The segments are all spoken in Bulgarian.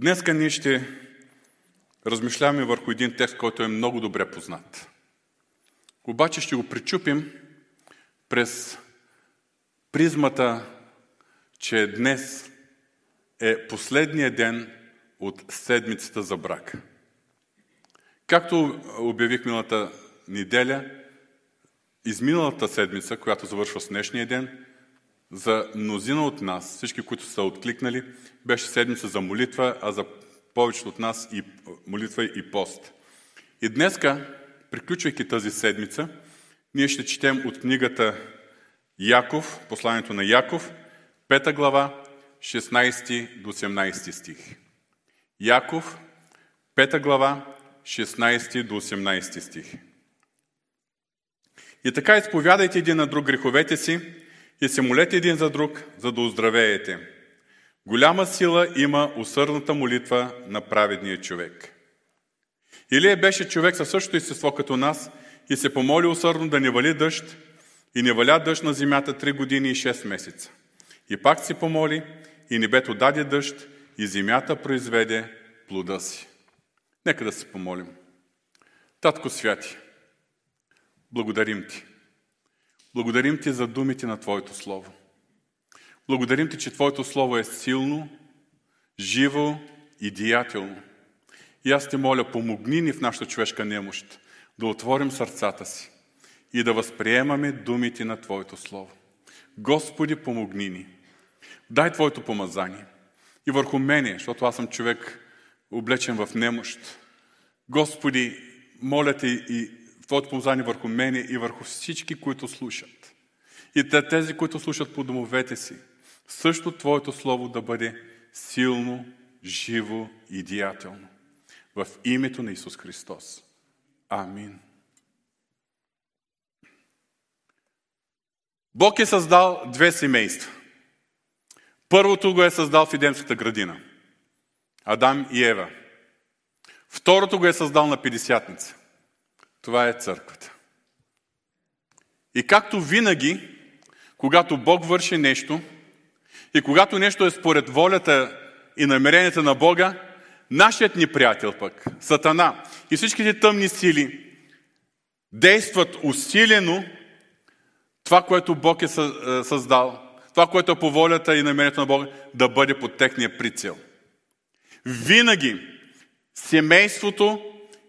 Днеска ние ще размишляваме върху един текст, който е много добре познат. Обаче ще го причупим през призмата, че днес е последния ден от седмицата за брак. Както обявих миналата неделя, изминалата седмица, която завършва с днешния ден, за мнозина от нас, всички, които са откликнали, беше седмица за молитва, а за повечето от нас и молитва и пост. И днеска, приключвайки тази седмица, ние ще четем от книгата Яков, посланието на Яков, пета глава, 16 до 18 стих. Яков, пета глава, 16 до 18 стих. И така изповядайте един на друг греховете си и се молете един за друг, за да оздравеете. Голяма сила има усърдната молитва на праведния човек. Илия беше човек със същото естество като нас и се помоли усърдно да не вали дъжд и не валя дъжд на земята три години и 6 месеца. И пак се помоли и небето даде дъжд и земята произведе плода си. Нека да се помолим. Татко Святи, благодарим Ти. Благодарим Ти за думите на Твоето Слово. Благодарим Ти, че Твоето Слово е силно, живо и деятелно. И аз Те моля, помогни ни в нашата човешка немощ да отворим сърцата си и да възприемаме думите на Твоето Слово. Господи, помогни ни. Дай Твоето помазание. И върху мене, защото аз съм човек облечен в немощ. Господи, моля Те и Твоето помазание върху мене и върху всички, които слушат. И те, тези, които слушат по домовете си. Също Твоето Слово да бъде силно, живо и деятелно. В името на Исус Христос. Амин. Бог е създал две семейства. Първото го е създал в Едемската градина. Адам и Ева. Второто го е създал на Педесятница. Това е църквата. И както винаги, когато Бог върши нещо и когато нещо е според волята и намеренията на Бога, нашият ни приятел пък, Сатана и всичките тъмни сили действат усилено това, което Бог е създал, това, което е по волята и намерението на Бога, да бъде под техния прицел. Винаги семейството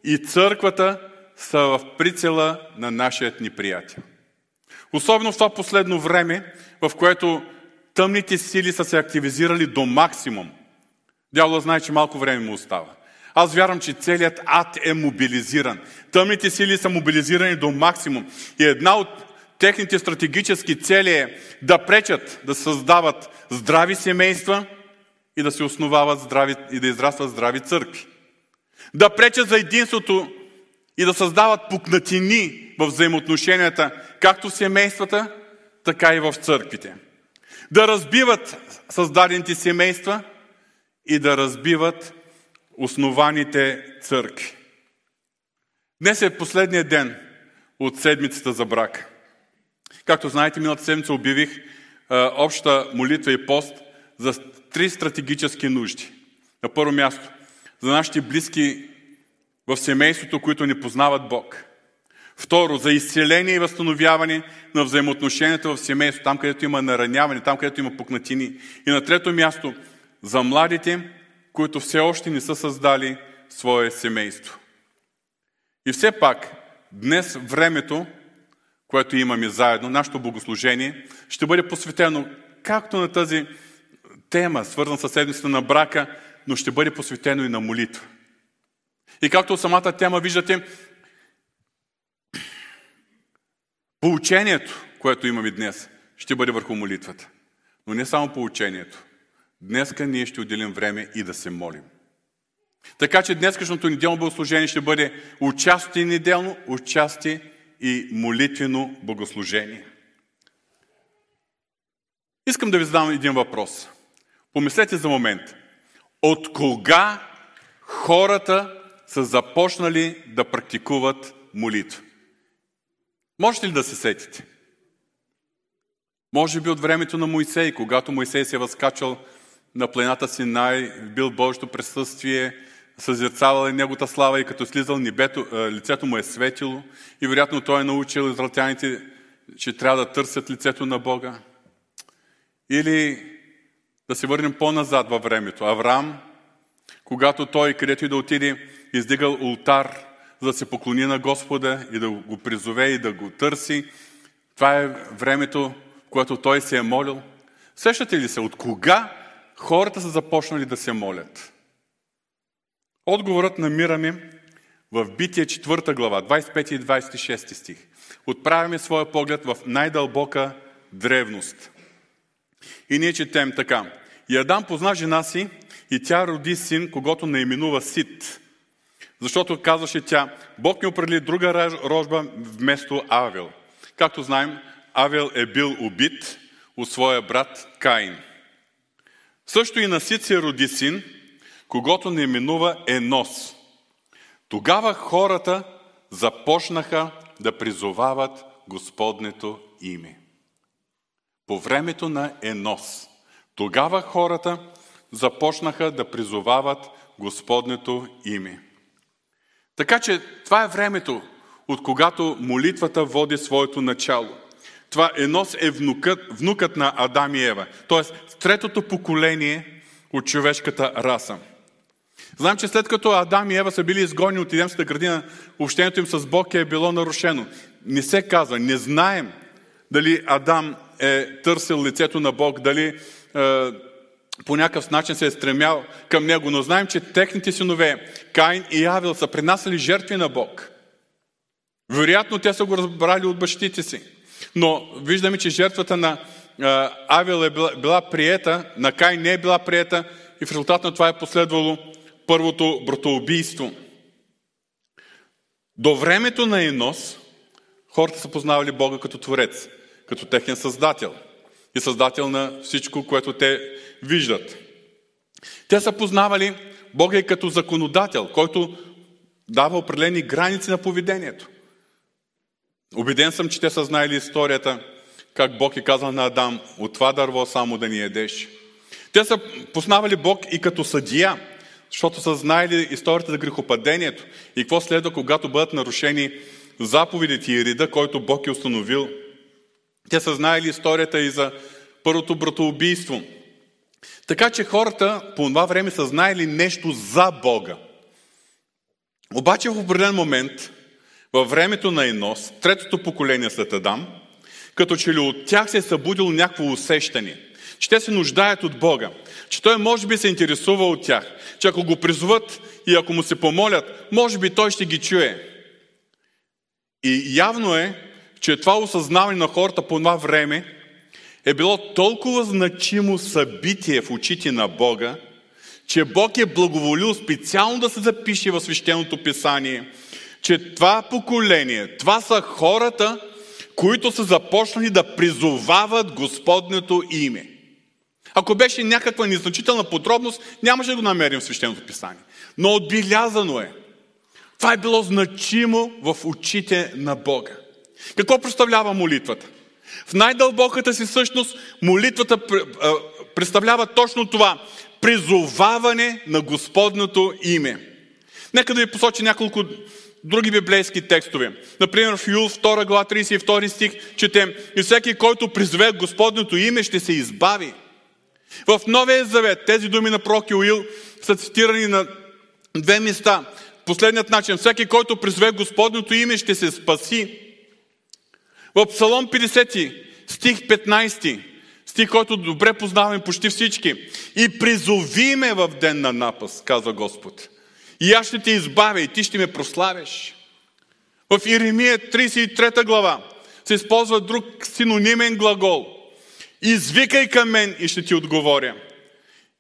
и църквата са в прицела на нашият ни. Особено в това последно време, в което тъмните сили са се активизирали до максимум. Дявола знае, че малко време му остава. Аз вярвам, че целият ад е мобилизиран. Тъмните сили са мобилизирани до максимум. И една от техните стратегически цели е да пречат да създават здрави семейства и да се основават здрави, и да израстват здрави църкви. Да пречат за единството и да създават пукнатини в взаимоотношенията, както в семействата, така и в църквите. Да разбиват създадените семейства и да разбиват основаните църкви. Днес е последният ден от седмицата за брак. Както знаете, миналата седмица обявих обща молитва и пост за три стратегически нужди. На първо място, за нашите близки в семейството, които не познават Бог. Второ, за изцеление и възстановяване на взаимоотношенията в семейството, там където има нараняване, там където има пукнатини. И на трето място, за младите, които все още не са създали свое семейство. И все пак, днес времето, което имаме заедно, нашето богослужение, ще бъде посветено както на тази тема, свързана с седмицата на брака, но ще бъде посветено и на молитва. И както от самата тема виждате, поучението, което имаме днес, ще бъде върху молитвата. Но не само поучението. Днеска ние ще отделим време и да се молим. Така че днескашното неделно богослужение ще бъде участие неделно, участие и молитвено богослужение. Искам да ви задам един въпрос. Помислете за момент. От кога хората са започнали да практикуват молитва? Можете ли да се сетите? Може би от времето на Моисей, когато Моисей се е възкачал на плената Синай, бил Божието присъствие, съзерцавал е Неговата слава и като слизал небето, лицето му е светило и вероятно той е научил израелтяните, че трябва да търсят лицето на Бога. Или да се върнем по-назад във времето. Авраам, когато той, където и да отиде, издигал ултар, за да се поклони на Господа и да го призове и да го търси. Това е времето, което той се е молил. Сещате ли се, от кога хората са започнали да се молят? Отговорът намираме в Битие 4 глава, 25 и 26 стих. Отправяме своя поглед в най-дълбока древност. И ние четем така. И Адам позна жена си и тя роди син, когато наименува Сит. Защото казваше тя, Бог ми определи друга рожба вместо Авел. Както знаем, Авел е бил убит от своя брат Каин. Също и на Сит се роди син, когато не именува Енос. Тогава хората започнаха да призовават Господнето име. По времето на Енос. Тогава хората започнаха да призовават Господнето име. Така че това е времето, от когато молитвата води своето начало. Това Енос е внукът, внукът на Адам и Ева, т.е. третото поколение от човешката раса. Знам, че след като Адам и Ева са били изгонени от Едемската градина, общението им с Бог е било нарушено. Не се казва, не знаем дали Адам е търсил лицето на Бог, дали е, по някакъв начин се е стремял към него, но знаем, че техните синове, Каин и Авел, са принасяли жертви на Бог. Вероятно, те са го разбрали от бащите си. Но виждаме, че жертвата на Авел е била, била приета, на Каин не е била приета и в резултат на това е последвало първото братоубийство. До времето на Енос хората са познавали Бога като Творец, като техен Създател и Създател на всичко, което те виждат. Те са познавали Бога и като законодател, който дава определени граници на поведението. Обиден съм, че те са знаели историята, как Бог е казал на Адам, от това дърво само да ни едеш. Те са познавали Бог и като съдия, защото са знаели историята за грехопадението и какво следва, когато бъдат нарушени заповедите и реда, който Бог е установил. Те са знаели историята и за първото братоубийство. Така че хората по това време са знаели нещо за Бога. Обаче в определен момент, във времето на Енос, третото поколение след Адам, като че ли от тях се е събудило някакво усещане, че те се нуждаят от Бога, че Той може би се интересува от тях, че ако го призоват и ако му се помолят, може би Той ще ги чуе. И явно е, че това осъзнаване на хората по това време е било толкова значимо събитие в очите на Бога, че Бог е благоволил специално да се запише в свещеното писание, че това поколение, това са хората, които са започнали да призовават Господнето име. Ако беше някаква незначителна подробност, нямаше да го намерим в свещеното писание. Но отбелязано е. Това е било значимо в очите на Бога. Какво представлява молитвата? В най-дълбоката си същност молитвата представлява точно това призоваване на Господното име. Нека да ви посочи няколко други библейски текстове. Например, в Юл 2 глава 32 стих четем И всеки, който призове Господното име, ще се избави. В Новия Завет тези думи на пророк Юил са цитирани на две места. Последният начин. Всеки, който призове Господното име, ще се спаси. В Псалом 50, стих 15, стих, който добре познаваме почти всички. И призови ме в ден на напас, казва Господ. И аз ще те избавя и ти ще ме прославяш. В Иеремия 33 глава се използва друг синонимен глагол. Извикай към мен и ще ти отговоря.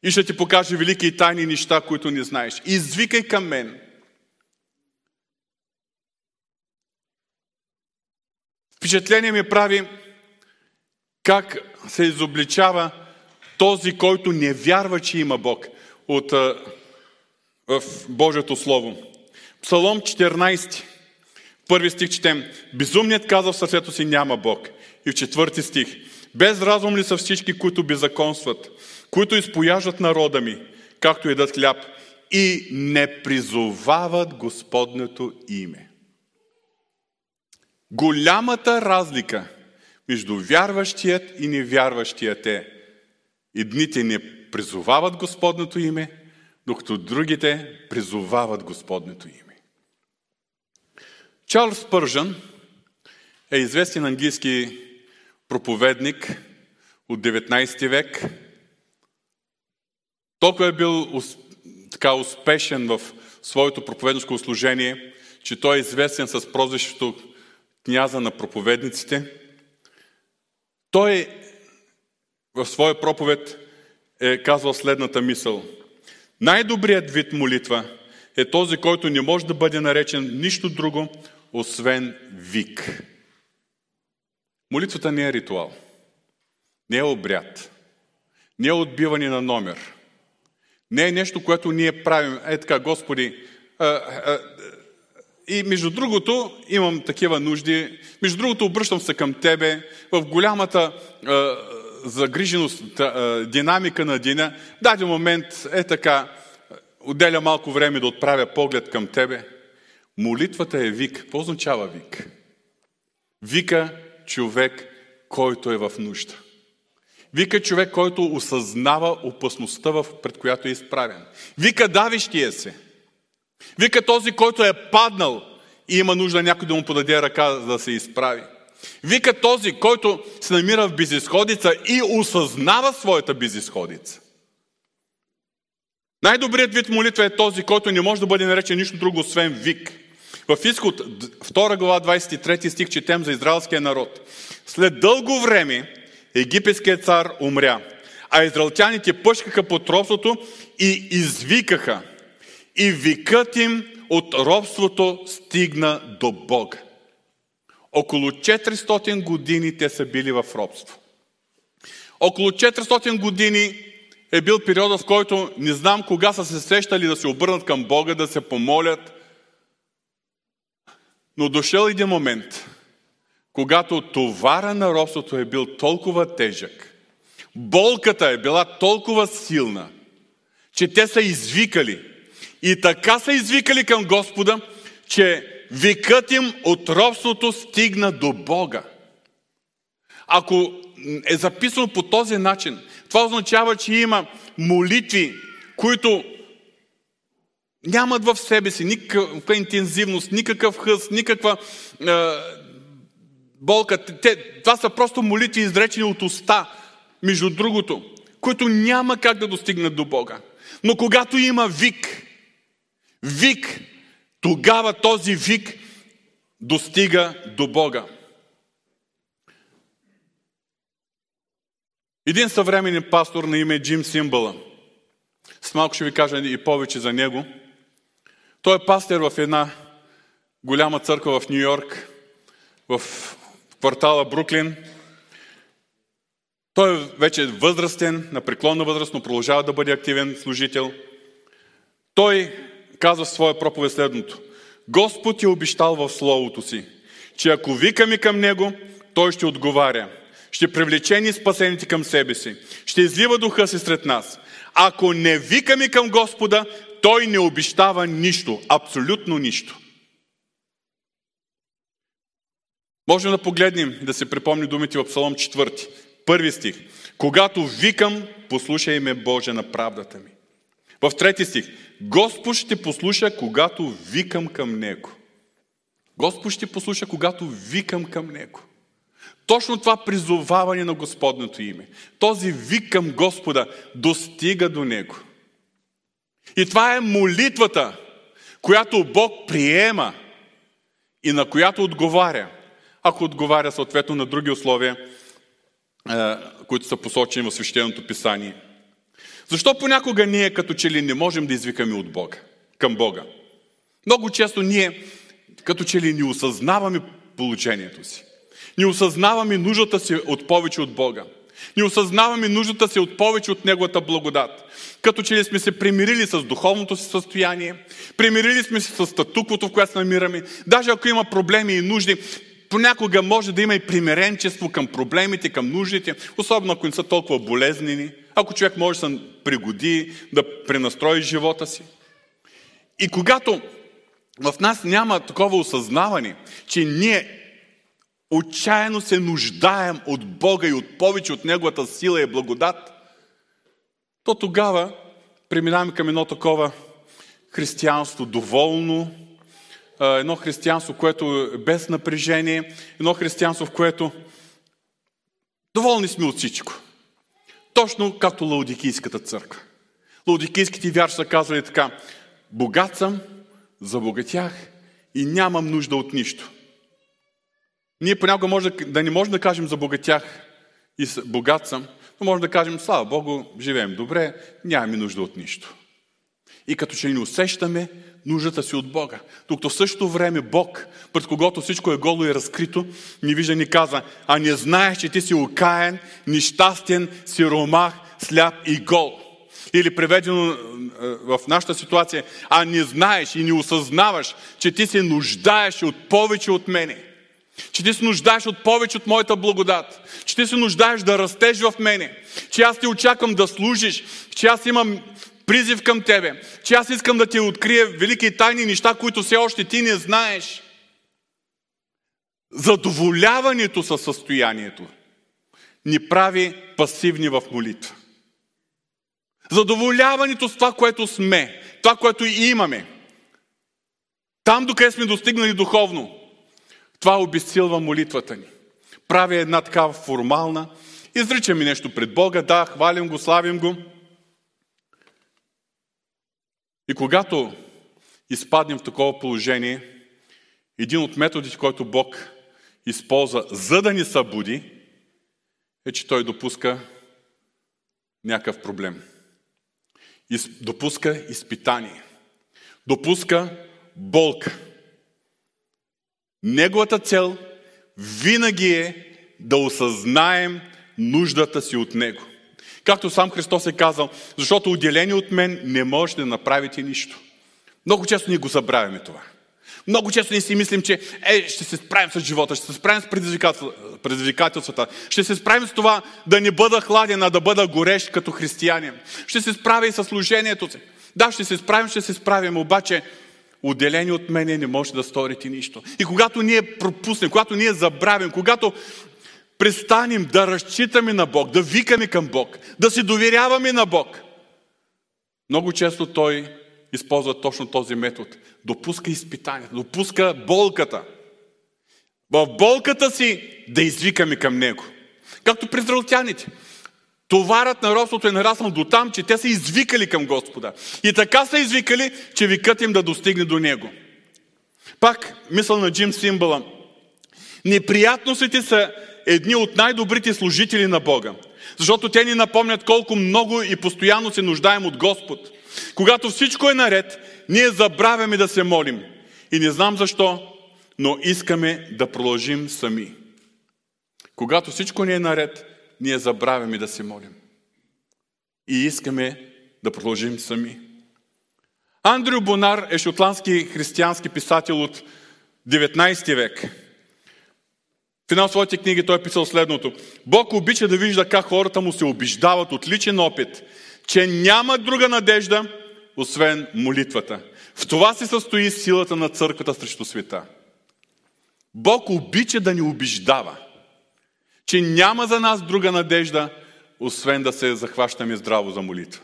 И ще ти покажа велики и тайни неща, които не знаеш. Извикай към мен. Впечатление ми прави как се изобличава този, който не вярва, че има Бог от, в Божието Слово. Псалом 14, първи стих четем. Безумният каза в сърцето си няма Бог. И в четвърти стих. Без разум ли са всички, които беззаконстват? които изпояждат народа ми, както едат хляб, и не призовават Господнето име. Голямата разлика между вярващият и невярващият е едните не призовават Господнето име, докато другите призовават Господнето име. Чарлз Пържън е известен английски проповедник от 19 век. Толкова е бил така успешен в своето проповедническо служение, че той е известен с прозвището княза на проповедниците. Той в своя проповед е казвал следната мисъл. Най-добрият вид молитва е този, който не може да бъде наречен нищо друго, освен вик. Молитвата не е ритуал, не е обряд, не е отбиване на номер, не е нещо, което ние правим. Е така, Господи, и между другото, имам такива нужди. Между другото, обръщам се към Тебе в голямата а, загриженост, а, динамика на деня. Даден момент е така, отделя малко време да отправя поглед към Тебе. Молитвата е вик. Какво означава вик? Вика човек, който е в нужда. Вика човек, който осъзнава опасността, пред която е изправен. Вика давищия се. Вика този, който е паднал и има нужда някой да му подаде ръка, да се изправи. Вика този, който се намира в безисходица и осъзнава своята безисходица. Най-добрият вид молитва е този, който не може да бъде наречен нищо друго, освен вик. В изход 2 глава 23 стих четем за израелския народ. След дълго време египетският цар умря, а израелтяните пъшкаха под робството и извикаха. И викът им от робството стигна до Бога. Около 400 години те са били в робство. Около 400 години е бил периода, в който не знам кога са се сещали да се обърнат към Бога, да се помолят. Но дошъл един момент, когато товара на робството е бил толкова тежък, болката е била толкова силна, че те са извикали. И така са извикали към Господа, че викът им от робството стигна до Бога. Ако е записано по този начин, това означава, че има молитви, които нямат в себе си никаква интензивност, никакъв хъс, никаква е, болка. Те, това са просто молитви, изречени от уста, между другото, които няма как да достигнат до Бога. Но когато има вик, вик, тогава този вик достига до Бога. Един съвременен пастор на име Джим Симбъла, с малко ще ви кажа и повече за него. Той е пастор в една голяма църква в Нью Йорк, в квартала Бруклин. Той е вече възрастен, на преклонна възраст, но продължава да бъде активен служител. Той казва в своя проповед следното. Господ е обещал в Словото си, че ако викаме към Него, Той ще отговаря. Ще привлече ни спасените към себе си. Ще излива духа си сред нас. Ако не викаме към Господа, Той не обещава нищо. Абсолютно нищо. Можем да погледнем, да се припомни думите в Псалом 4, първи стих. Когато викам, послушай ме Боже на правдата ми. В трети стих. Господ ще послуша, когато викам към Него. Господ ще послуша, когато викам към Него. Точно това призоваване на Господното име, този вик към Господа достига до Него. И това е молитвата, която Бог приема и на която отговаря ако отговаря съответно на други условия, е, които са посочени в свещеното писание. Защо понякога ние като че ли не можем да извикаме от Бога, към Бога? Много често ние като че ли не осъзнаваме получението си. Не осъзнаваме нуждата си от повече от Бога. Не осъзнаваме нуждата си от повече от Неговата благодат. Като че ли сме се примирили с духовното си състояние, примирили сме се с статуквото, в което се намираме. Даже ако има проблеми и нужди, понякога може да има и примиренчество към проблемите, към нуждите, особено ако не са толкова болезнени, ако човек може да се пригоди, да пренастрои живота си. И когато в нас няма такова осъзнаване, че ние отчаяно се нуждаем от Бога и от повече от Неговата сила и благодат, то тогава преминаваме към едно такова християнство доволно, едно християнство, което е без напрежение, едно християнство, в което доволни сме от всичко. Точно както Лаудикийската църква. Лаудикийските вярши са казвали така, богат съм, забогатях и нямам нужда от нищо. Ние понякога може да, не можем да кажем забогатях и богат съм, но можем да кажем, слава Богу, живеем добре, нямаме нужда от нищо. И като че не усещаме нуждата си от Бога. Докато в същото време Бог, пред когото всичко е голо и разкрито, ни вижда ни казва, а не знаеш, че ти си окаен, нещастен, сиромах, сляп и гол. Или преведено в нашата ситуация, а не знаеш и не осъзнаваш, че ти се нуждаеш от повече от мене. Че ти се нуждаеш от повече от моята благодат. Че ти се нуждаеш да растеш в мене. Че аз ти очаквам да служиш. Че аз имам призив към тебе. Че аз искам да ти открия велики и тайни неща, които все още ти не знаеш. Задоволяването със състоянието ни прави пасивни в молитва. Задоволяването с това, което сме, това, което имаме. Там, докъде сме достигнали духовно, това обесилва молитвата ни. Прави една такава формална, изричаме нещо пред Бога, да, хвалим го, славим го. И когато изпаднем в такова положение, един от методите, който Бог използва, за да ни събуди, е, че Той допуска някакъв проблем допуска изпитание, допуска болка. Неговата цел винаги е да осъзнаем нуждата си от Него. Както сам Христос е казал, защото отделени от мен не можете да направите нищо. Много често ни го забравяме това. Много често ние си мислим, че е, ще се справим с живота, ще се справим с предизвикателствата, ще се справим с това да не бъда хладен, а да бъда горещ като християнин. Ще се справя и с служението си. Да, ще се справим, ще се справим, обаче отделени от мене не може да сторите нищо. И когато ние пропуснем, когато ние забравим, когато престанем да разчитаме на Бог, да викаме към Бог, да се доверяваме на Бог, много често Той използва точно този метод. Допуска изпитанията, допуска болката. В болката си да извикаме към Него. Както при зралтяните. Товарът на робството е нараснал до там, че те са извикали към Господа. И така са извикали, че викът им да достигне до Него. Пак, мисъл на Джим Симбала. Неприятностите са едни от най-добрите служители на Бога. Защото те ни напомнят колко много и постоянно се нуждаем от Господ. Когато всичко е наред, ние забравяме да се молим. И не знам защо, но искаме да продължим сами. Когато всичко ни е наред, ние забравяме да се молим. И искаме да продължим сами. Андрю Бонар е шотландски християнски писател от 19 век. В една от своите книги той е писал следното. Бог обича да вижда как хората му се обиждават от личен опит, че няма друга надежда, освен молитвата. В това се състои силата на църквата срещу света. Бог обича да ни убеждава, че няма за нас друга надежда, освен да се захващаме здраво за молитва.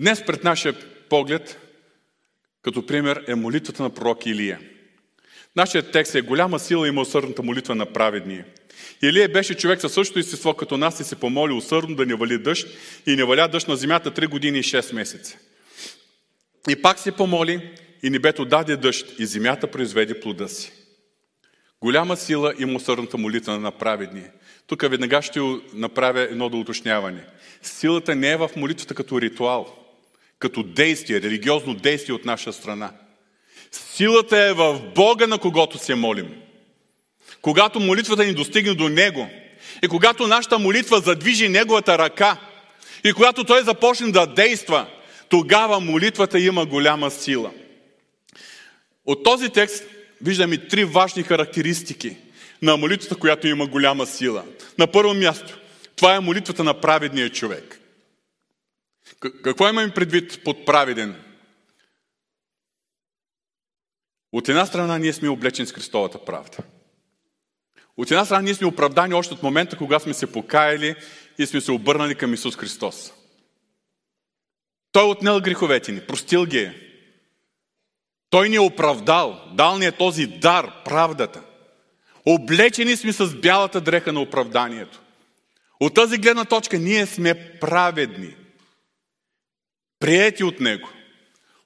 Днес пред нашия поглед, като пример, е молитвата на пророк Илия. Нашият текст е голяма сила и милосърдната молитва на праведния. Илия беше човек със същото естество като нас и се помоли усърдно да не вали дъжд и не валя дъжд на земята 3 години и 6 месеца. И пак се помоли и небето даде дъжд и земята произведе плода си. Голяма сила има усърдната молитва на праведния. Тук веднага ще направя едно до уточняване. Силата не е в молитвата като ритуал, като действие, религиозно действие от наша страна. Силата е в Бога, на когото се молим когато молитвата ни достигне до Него и когато нашата молитва задвижи Неговата ръка и когато Той започне да действа, тогава молитвата има голяма сила. От този текст виждаме три важни характеристики на молитвата, която има голяма сила. На първо място, това е молитвата на праведния човек. Какво имаме предвид под праведен? От една страна ние сме облечени с Христовата правда. От една страна ние сме оправдани още от момента, когато сме се покаяли и сме се обърнали към Исус Христос. Той е отнел греховете ни, простил ги е. Той ни е оправдал, дал ни е този дар, правдата. Облечени сме с бялата дреха на оправданието. От тази гледна точка ние сме праведни. Приети от Него.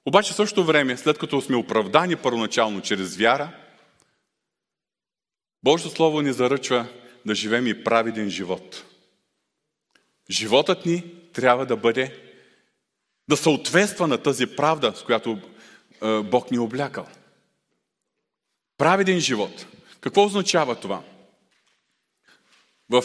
Обаче в същото време, след като сме оправдани първоначално чрез вяра, Божието Слово ни заръчва да живеем и праведен живот. Животът ни трябва да бъде, да съответства на тази правда, с която е, Бог ни е облякал. Праведен живот. Какво означава това? В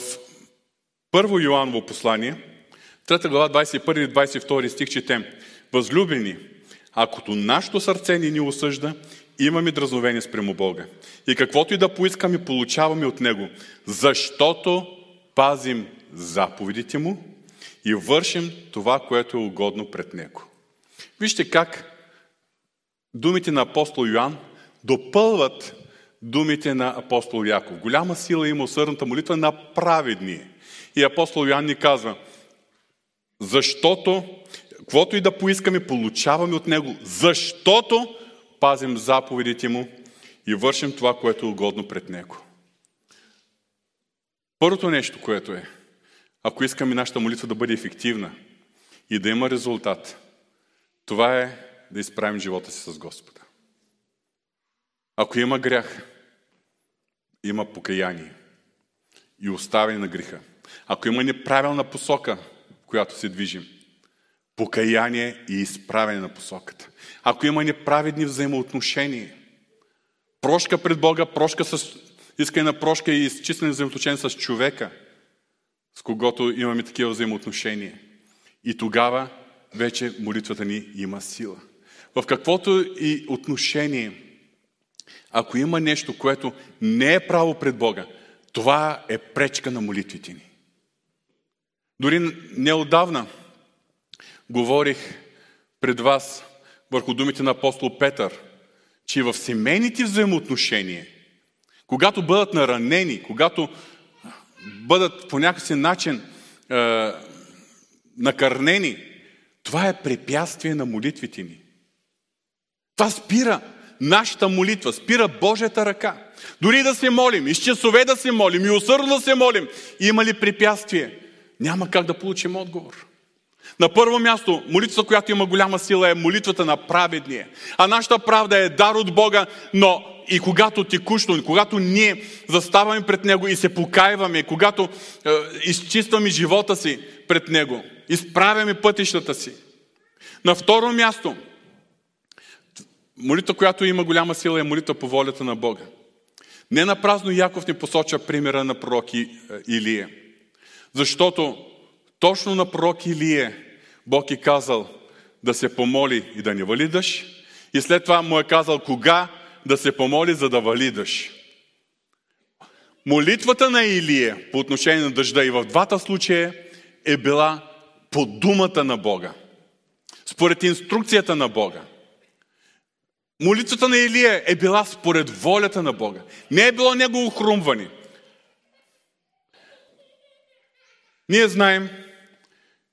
първо Йоаново послание, 3 глава 21 и 22 стих четем. Възлюбени, Акото нашето сърце ни ни осъжда, имаме дразновение спрямо Бога. И каквото и да поискаме, получаваме от Него, защото пазим заповедите Му и вършим това, което е угодно пред Него. Вижте как думите на апостол Йоанн допълват думите на апостол Яков. Голяма сила има усърдната молитва на праведни. И апостол Йоанн ни казва, защото Каквото и да поискаме, получаваме от Него, защото пазим заповедите Му и вършим това, което е угодно пред Него. Първото нещо, което е, ако искаме нашата молитва да бъде ефективна и да има резултат, това е да изправим живота си с Господа. Ако има грях, има покаяние и оставяне на греха. Ако има неправилна посока, в която се движим, покаяние и изправяне на посоката. Ако има неправедни взаимоотношения, прошка пред Бога, прошка с искане на прошка и изчистене взаимоотношения с човека, с когото имаме такива взаимоотношения. И тогава вече молитвата ни има сила. В каквото и отношение, ако има нещо, което не е право пред Бога, това е пречка на молитвите ни. Дори неодавна, говорих пред вас върху думите на апостол Петър, че в семейните взаимоотношения, когато бъдат наранени, когато бъдат по някакъв начин е, накърнени, това е препятствие на молитвите ни. Това спира нашата молитва, спира Божията ръка. Дори да се молим, и с часове да се молим, и усърдно да се молим, има ли препятствие? Няма как да получим отговор. На първо място, молитвата, която има голяма сила, е молитвата на праведния. А нашата правда е дар от Бога, но и когато текущо, когато ние заставаме пред Него и се покаиваме, когато е, изчистваме живота си пред Него, изправяме пътищата си. На второ място, молитва, която има голяма сила, е молитва по волята на Бога. Не на празно Яков ни посоча примера на пророк е, Илия. Защото точно на пророк Илия Бог е казал да се помоли и да не вали дъжд. И след това му е казал кога да се помоли, за да вали дъжд. Молитвата на Илия по отношение на дъжда и в двата случая е била по думата на Бога. Според инструкцията на Бога. Молитвата на Илия е била според волята на Бога. Не е било негово хрумване. Ние знаем,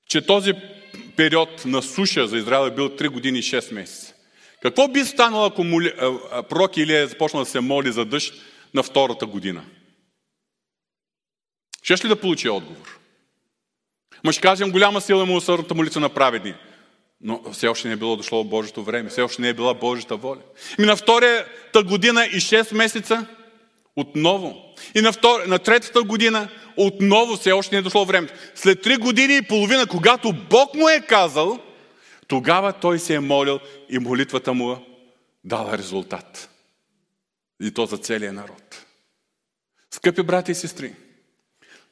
че този период на суша за Израел е бил 3 години и 6 месеца. Какво би станало, ако моли, пророк Илия е започнал да се моли за дъжд на втората година? Ще ли да получи отговор? Ма ще кажем, голяма сила му усърдната молитва на праведни. Но все още не е било дошло Божието време, все още не е била Божията воля. И на втората година и 6 месеца отново. И на, втор... на третата година отново все още не е дошло времето. След три години и половина, когато Бог му е казал, тогава той се е молил и молитвата му дала резултат. И то за целия народ. Скъпи брати и сестри,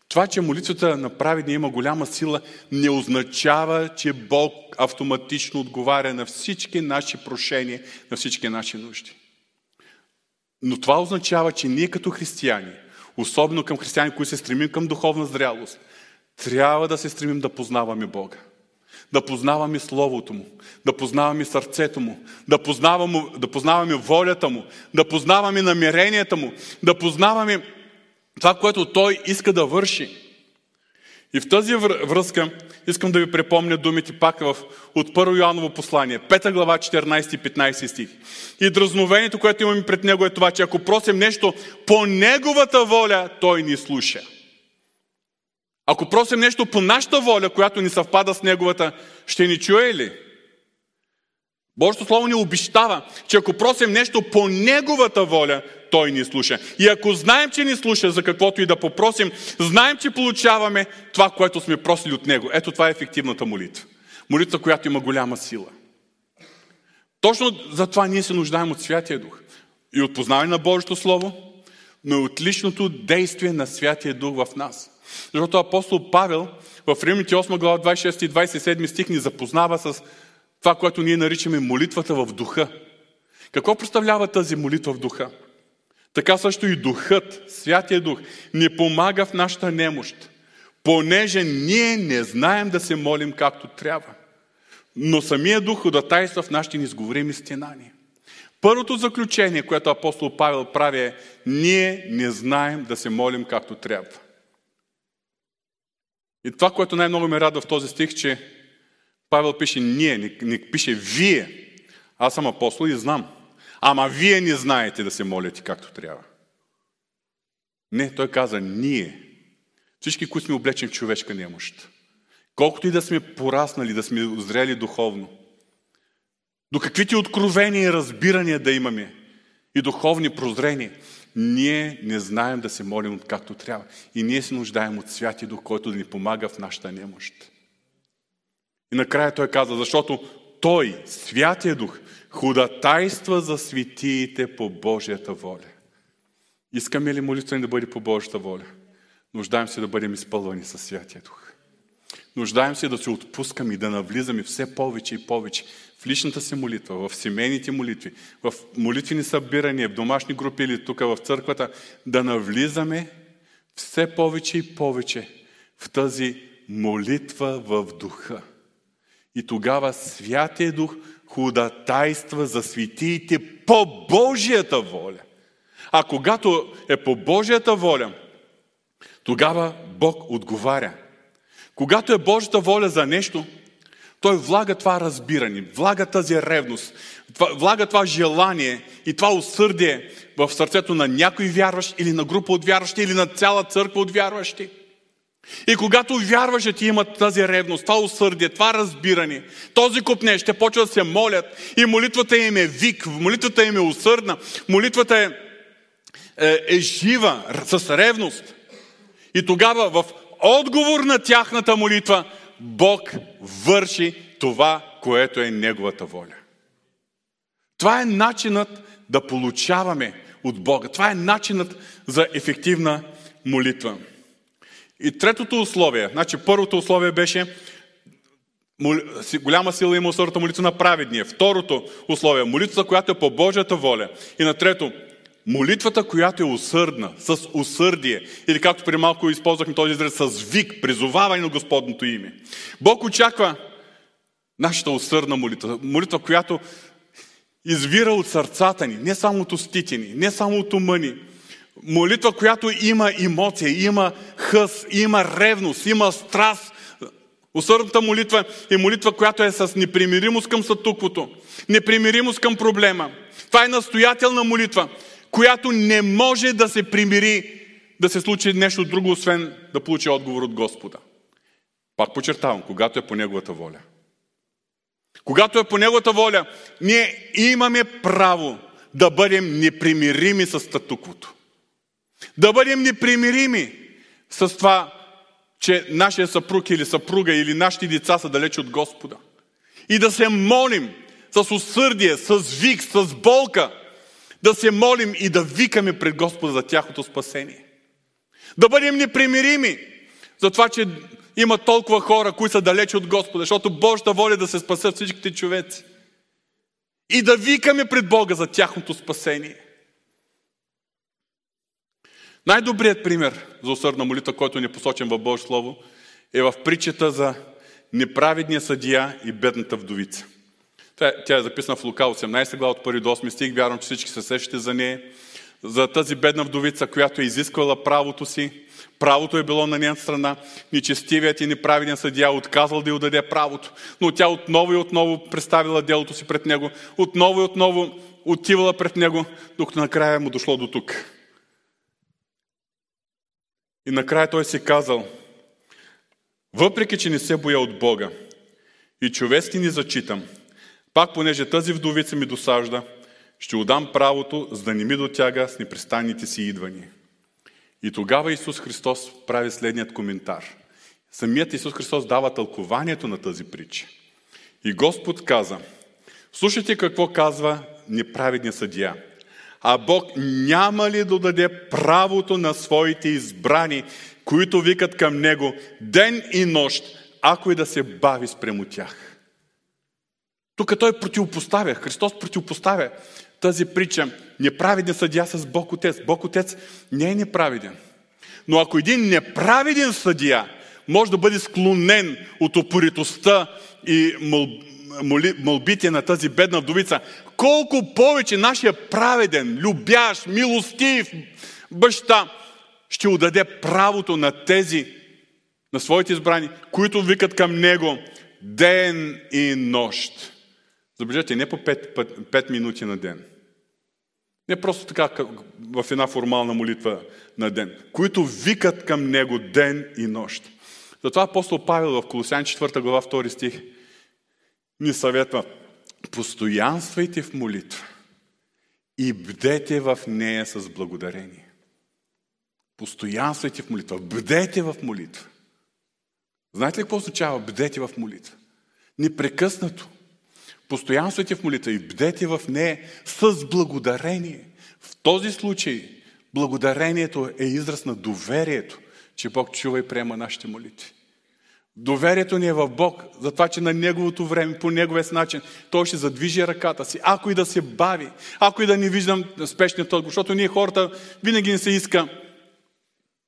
това, че молитвата на праведния има голяма сила, не означава, че Бог автоматично отговаря на всички наши прошения, на всички наши нужди. Но това означава, че ние като християни, особено към християни, които се стремим към духовна зрялост, трябва да се стремим да познаваме Бога. Да познаваме Словото Му, да познаваме сърцето Му, да познаваме, да познаваме волята Му, да познаваме намеренията Му, да познаваме това, което Той иска да върши. И в тази връзка искам да ви припомня думите пак в, от Първо Йоаново послание, 5 глава, 14 и 15 стих. И дразновението, което имаме пред Него е това, че ако просим нещо по Неговата воля, Той ни слуша. Ако просим нещо по нашата воля, която ни съвпада с Неговата, ще ни чуе ли? Божието Слово ни обещава, че ако просим нещо по Неговата воля, Той ни слуша. И ако знаем, че ни слуша за каквото и да попросим, знаем, че получаваме това, което сме просили от Него. Ето това е ефективната молитва. Молитва, която има голяма сила. Точно за това ние се нуждаем от Святия Дух. И от познаване на Божието Слово, но и от личното действие на Святия Дух в нас. Защото апостол Павел в Римите 8 глава 26 и 27 стих ни запознава с това, което ние наричаме молитвата в духа. Какво представлява тази молитва в духа? Така също и духът, Святия Дух, ни помага в нашата немощ, понеже ние не знаем да се молим както трябва. Но самия Дух ходатайства в нашите низговорими стенания. Първото заключение, което апостол Павел прави е, ние не знаем да се молим както трябва. И това, което най-много ме радва в този стих, че Павел пише ние, не, не пише вие. Аз съм апостол и знам. Ама вие не знаете да се молите както трябва. Не, той каза ние. Всички, които сме облечени в човешка немощ. Колкото и да сме пораснали, да сме озрели духовно. До каквито откровения и разбирания да имаме и духовни прозрения, ние не знаем да се молим както трябва. И ние се нуждаем от Святи Дух, който да ни помага в нашата немощ. И накрая той каза, защото той, Святия Дух, ходатайства за светиите по Божията воля. Искаме ли молитва ни да бъде по Божията воля? Нуждаем се да бъдем изпълвани със Святия Дух. Нуждаем се да се отпускаме и да навлизаме все повече и повече в личната си молитва, в семейните молитви, в молитвени събирания, в домашни групи или тук в църквата, да навлизаме все повече и повече в тази молитва в духа. И тогава Святия Дух ходатайства за светиите по Божията воля. А когато е по Божията воля, тогава Бог отговаря. Когато е Божията воля за нещо, той влага това разбиране, влага тази ревност, влага това желание и това усърдие в сърцето на някой вярващ или на група от вярващи или на цяла църква от вярващи. И когато вярваш, ти имат тази ревност, това усърдие, това разбиране, този купне ще почва да се молят и молитвата им е вик, молитвата им е усърдна, молитвата е, е, е жива, с ревност. И тогава в отговор на тяхната молитва Бог върши това, което е Неговата воля. Това е начинът да получаваме от Бога. Това е начинът за ефективна молитва. И третото условие, значи първото условие беше голяма сила има усърдната молитва на праведния. Второто условие, молитвата, която е по Божията воля. И на трето, молитвата, която е усърдна, с усърдие. Или както при малко използвахме този израз, с вик, призоваване на Господното име. Бог очаква нашата усърдна молитва. Молитва, която извира от сърцата ни, не само от устите ни, не само от ума ни, Молитва, която има емоция, има хъс, има ревност, има страст. Усърдната молитва е молитва, която е с непримиримост към сътуквото, непримиримост към проблема. Това е настоятелна молитва, която не може да се примири да се случи нещо друго, освен да получи отговор от Господа. Пак подчертавам, когато е по Неговата воля. Когато е по Неговата воля, ние имаме право да бъдем непримирими с статуквото. Да бъдем непримирими с това, че нашия съпруг или съпруга или нашите деца са далече от Господа. И да се молим с усърдие, с вик, с болка, да се молим и да викаме пред Господа за тяхното спасение. Да бъдем непримирими за това, че има толкова хора, които са далече от Господа, защото Божията воля е да се спасят всичките човеци. И да викаме пред Бога за тяхното спасение. Най-добрият пример за усърдна молитва, който ни е посочен в Божие Слово, е в притчата за неправедния съдия и бедната вдовица. Тя е записана в Лука 18 глава от 1 до 8 стих. Вярвам, че всички се сещате за нея. За тази бедна вдовица, която е изисквала правото си. Правото е било на нейната страна. Нечестивият и неправеден съдия отказал да й отдаде правото. Но тя отново и отново представила делото си пред него. Отново и отново отивала пред него, докато накрая му дошло до тук. И накрая той си казал, въпреки, че не се боя от Бога и човешки ни зачитам, пак понеже тази вдовица ми досажда, ще отдам правото, за да не ми дотяга с непрестанните си идвания. И тогава Исус Христос прави следният коментар. Самият Исус Христос дава тълкованието на тази притча. И Господ каза, слушайте какво казва неправедният съдия. А Бог няма ли да даде правото на своите избрани, които викат към Него ден и нощ, ако и да се бави спрямо тях? Тук той противопоставя, Христос противопоставя тази притча. Неправеден съдия с Бог Отец. Бог Отец не е неправеден. Но ако един неправеден съдия може да бъде склонен от опоритостта и молбите на тази бедна вдовица, колко повече нашия праведен, любящ, милостив баща ще отдаде правото на тези, на своите избрани, които викат към Него ден и нощ. Забележете, не по 5, 5 минути на ден. Не просто така в една формална молитва на ден, които викат към Него ден и нощ. Затова апостол Павел в Колосян 4 глава 2 стих ни съветва постоянствайте в молитва и бдете в нея с благодарение. Постоянствайте в молитва, бдете в молитва. Знаете ли какво означава бдете в молитва? Непрекъснато. Постоянствайте в молитва и бдете в нея с благодарение. В този случай благодарението е израз на доверието, че Бог чува и приема нашите молитви. Доверието ни е в Бог, за това, че на Неговото време, по Неговия начин, Той ще задвижи ръката си. Ако и да се бави, ако и да не виждам спешният отговор, защото ние хората винаги не се иска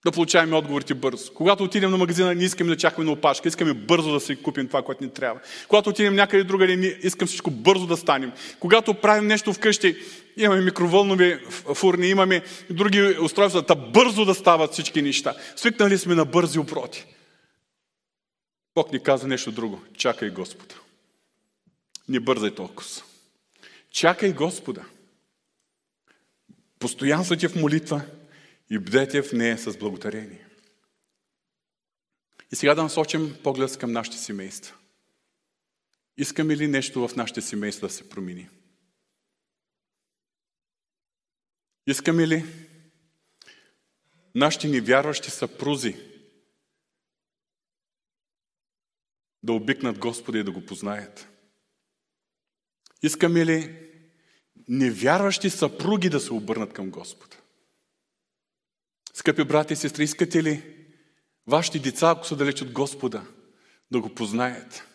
да получаваме отговорите бързо. Когато отидем на магазина, не искаме да чакаме на опашка, искаме бързо да си купим това, което ни трябва. Когато отидем някъде другаде, не искам всичко бързо да станем. Когато правим нещо вкъщи, имаме микроволнови фурни, имаме други устройства, да бързо да стават всички неща. Свикнали сме на бързи обороти. Бог ни каза нещо друго. Чакай Господа. Не бързай толкова. Чакай Господа. Постоянствайте в молитва и бдете в нея с благодарение. И сега да насочим поглед към нашите семейства. Искаме ли нещо в нашите семейства да се промени? Искаме ли нашите невярващи съпрузи да обикнат Господа и да го познаят? Искаме ли невярващи съпруги да се обърнат към Господа? Скъпи брати и сестри, искате ли вашите деца, ако са далеч от Господа, да го познаят?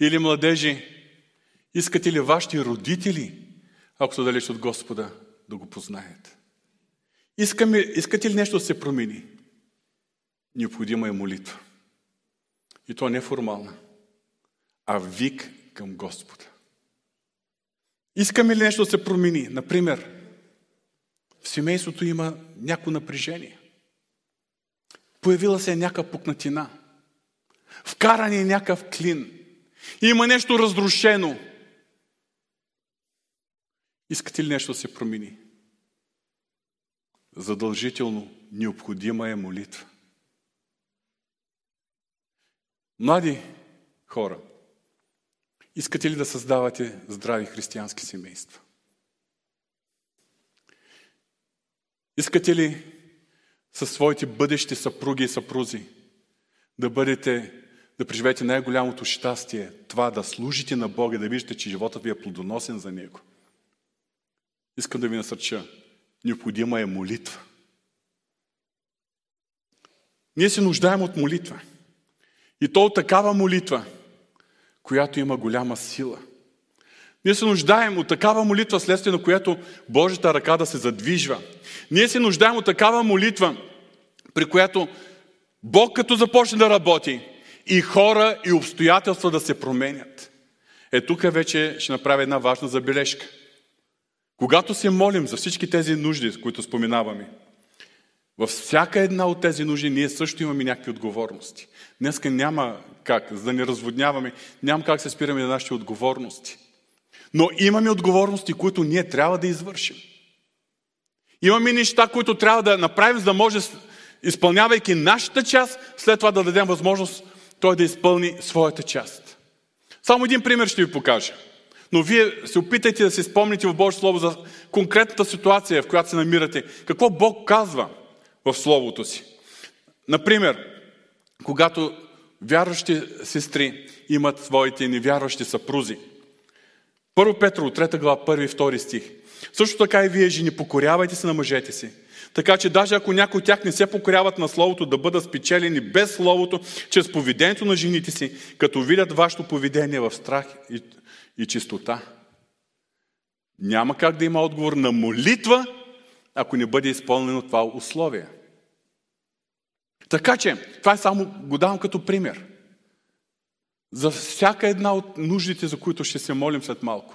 Или младежи, искате ли вашите родители, ако са далеч от Господа, да го познаят? Искаме, искате ли нещо да се промени? Необходима е молитва. И то не формална, а вик към Господа. Искаме ли нещо да се промени? Например, в семейството има някакво напрежение. Появила се е някаква пукнатина. Вкаран е някакъв клин. Има нещо разрушено. Искате ли нещо да се промени? Задължително необходима е молитва. Млади хора, искате ли да създавате здрави християнски семейства? Искате ли със своите бъдещи съпруги и съпрузи да бъдете, да преживеете най-голямото щастие, това да служите на Бога, да виждате, че животът ви е плодоносен за Него? Искам да ви насърча. Необходима е молитва. Ние се нуждаем от молитва. И то от такава молитва, която има голяма сила. Ние се нуждаем от такава молитва, следствие на която Божията ръка да се задвижва. Ние се нуждаем от такава молитва, при която Бог като започне да работи, и хора, и обстоятелства да се променят. Е, тук вече ще направя една важна забележка. Когато се молим за всички тези нужди, които споменаваме, във всяка една от тези нужди ние също имаме някакви отговорности. Днеска няма как, за да не разводняваме, няма как се спираме на нашите отговорности. Но имаме отговорности, които ние трябва да извършим. Имаме неща, които трябва да направим, за да може, изпълнявайки нашата част, след това да дадем възможност той да изпълни своята част. Само един пример ще ви покажа. Но вие се опитайте да се спомните в Божие Слово за конкретната ситуация, в която се намирате. Какво Бог казва в Словото си. Например, когато вярващи сестри имат своите невярващи съпрузи. Първо Петро, 3 глава, 1 и 2 стих. Също така и вие, жени, покорявайте се на мъжете си. Така че даже ако някои от тях не се покоряват на Словото, да бъдат спечелени без Словото, чрез поведението на жените си, като видят вашето поведение в страх и, и чистота. Няма как да има отговор на молитва, ако не бъде изпълнено това условие. Така че, това е само го давам като пример. За всяка една от нуждите, за които ще се молим след малко.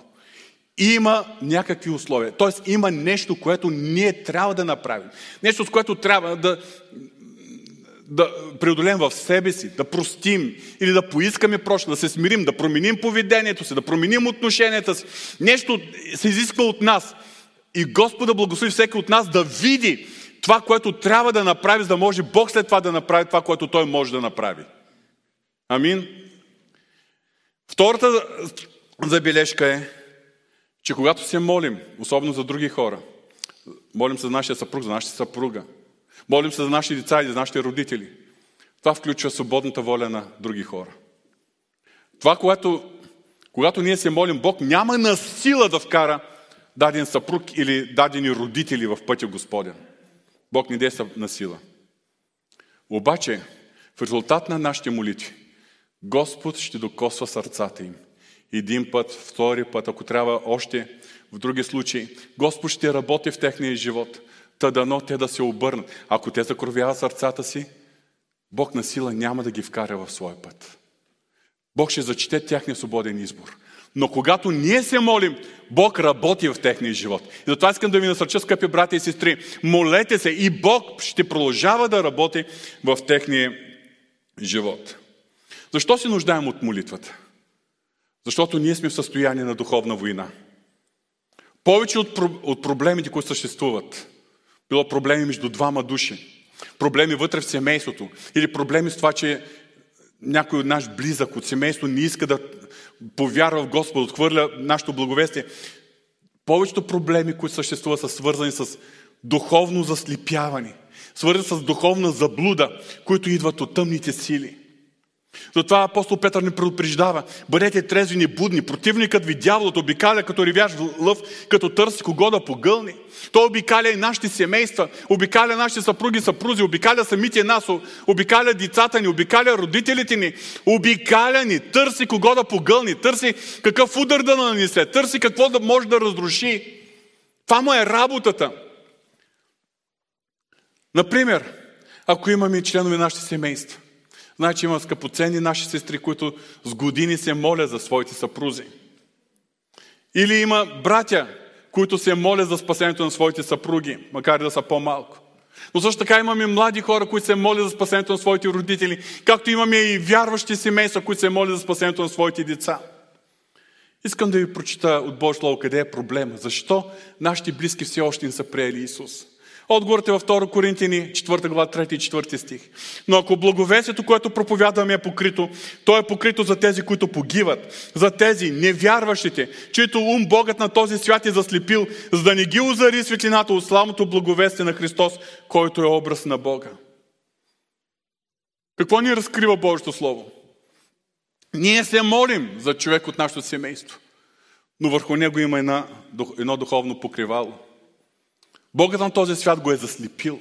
Има някакви условия. Тоест има нещо, което ние трябва да направим. Нещо, с което трябва да, да преодолем в себе си, да простим или да поискаме проща, да се смирим, да променим поведението си, да променим отношенията си. Нещо се изисква от нас. И Господа благослови всеки от нас да види това, което трябва да направи, за да може Бог след това да направи това, което Той може да направи. Амин. Втората забележка е, че когато се молим, особено за други хора, молим се за нашия съпруг, за нашата съпруга, молим се за нашите деца и за нашите родители, това включва свободната воля на други хора. Това, което, когато ние се молим, Бог няма на сила да вкара даден съпруг или дадени родители в пътя Господен. Бог не действа на сила. Обаче, в резултат на нашите молитви, Господ ще докосва сърцата им. Един път, втори път, ако трябва още в други случаи. Господ ще работи в техния живот, та дано те да се обърнат. Ако те закровяват сърцата си, Бог на сила няма да ги вкара в своя път. Бог ще зачете тяхния свободен избор. Но когато ние се молим, Бог работи в техния живот. И затова искам да ви насърча, скъпи брати и сестри, молете се и Бог ще продължава да работи в техния живот. Защо се нуждаем от молитвата? Защото ние сме в състояние на духовна война. Повече от, от проблемите, които съществуват, било проблеми между двама души, проблеми вътре в семейството или проблеми с това, че някой от наш близък от семейство не иска да повярва в Господа, отхвърля нашето благовестие. Повечето проблеми, които съществуват, са свързани с духовно заслепяване, свързани с духовна заблуда, които идват от тъмните сили. Затова апостол Петър ни предупреждава. Бъдете трезвени, будни. Противникът ви, дяволът, обикаля като ревящ лъв, като търси кого да погълни. Той обикаля и нашите семейства, обикаля нашите съпруги, съпрузи, обикаля самите нас, обикаля децата ни, обикаля родителите ни, обикаля ни, търси кого да погълни, търси какъв удар да нанесе, търси какво да може да разруши. Това му е работата. Например, ако имаме членове на нашите семейства, Значи има скъпоценни наши сестри, които с години се молят за своите съпрузи. Или има братя, които се молят за спасението на своите съпруги, макар и да са по-малко. Но също така имаме млади хора, които се молят за спасението на своите родители, както имаме и вярващи семейства, които се молят за спасението на своите деца. Искам да ви прочита от Божие Слово къде е проблема. Защо нашите близки все още не са приели Исус? Отговорът е във 2 Коринтини, 4 глава, 3 и 4 стих. Но ако благовесието, което проповядваме е покрито, то е покрито за тези, които погиват, за тези невярващите, чието ум Богът на този свят е заслепил, за да не ги озари светлината от славното благовестие на Христос, който е образ на Бога. Какво ни разкрива Божието Слово? Ние се молим за човек от нашето семейство, но върху него има една, едно духовно покривало – Богът на този свят го е заслепил.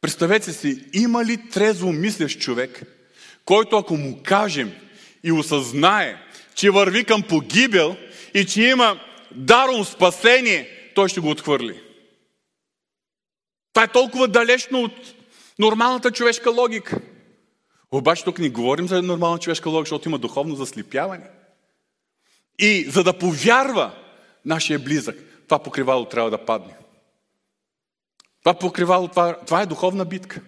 Представете си, има ли трезво мислещ човек, който ако му кажем и осъзнае, че върви към погибел и че има даром спасение, той ще го отхвърли. Това е толкова далечно от нормалната човешка логика. Обаче тук не говорим за нормална човешка логика, защото има духовно заслепяване. И за да повярва нашия близък, това покривало трябва да падне. Това покривало, това, това е духовна битка.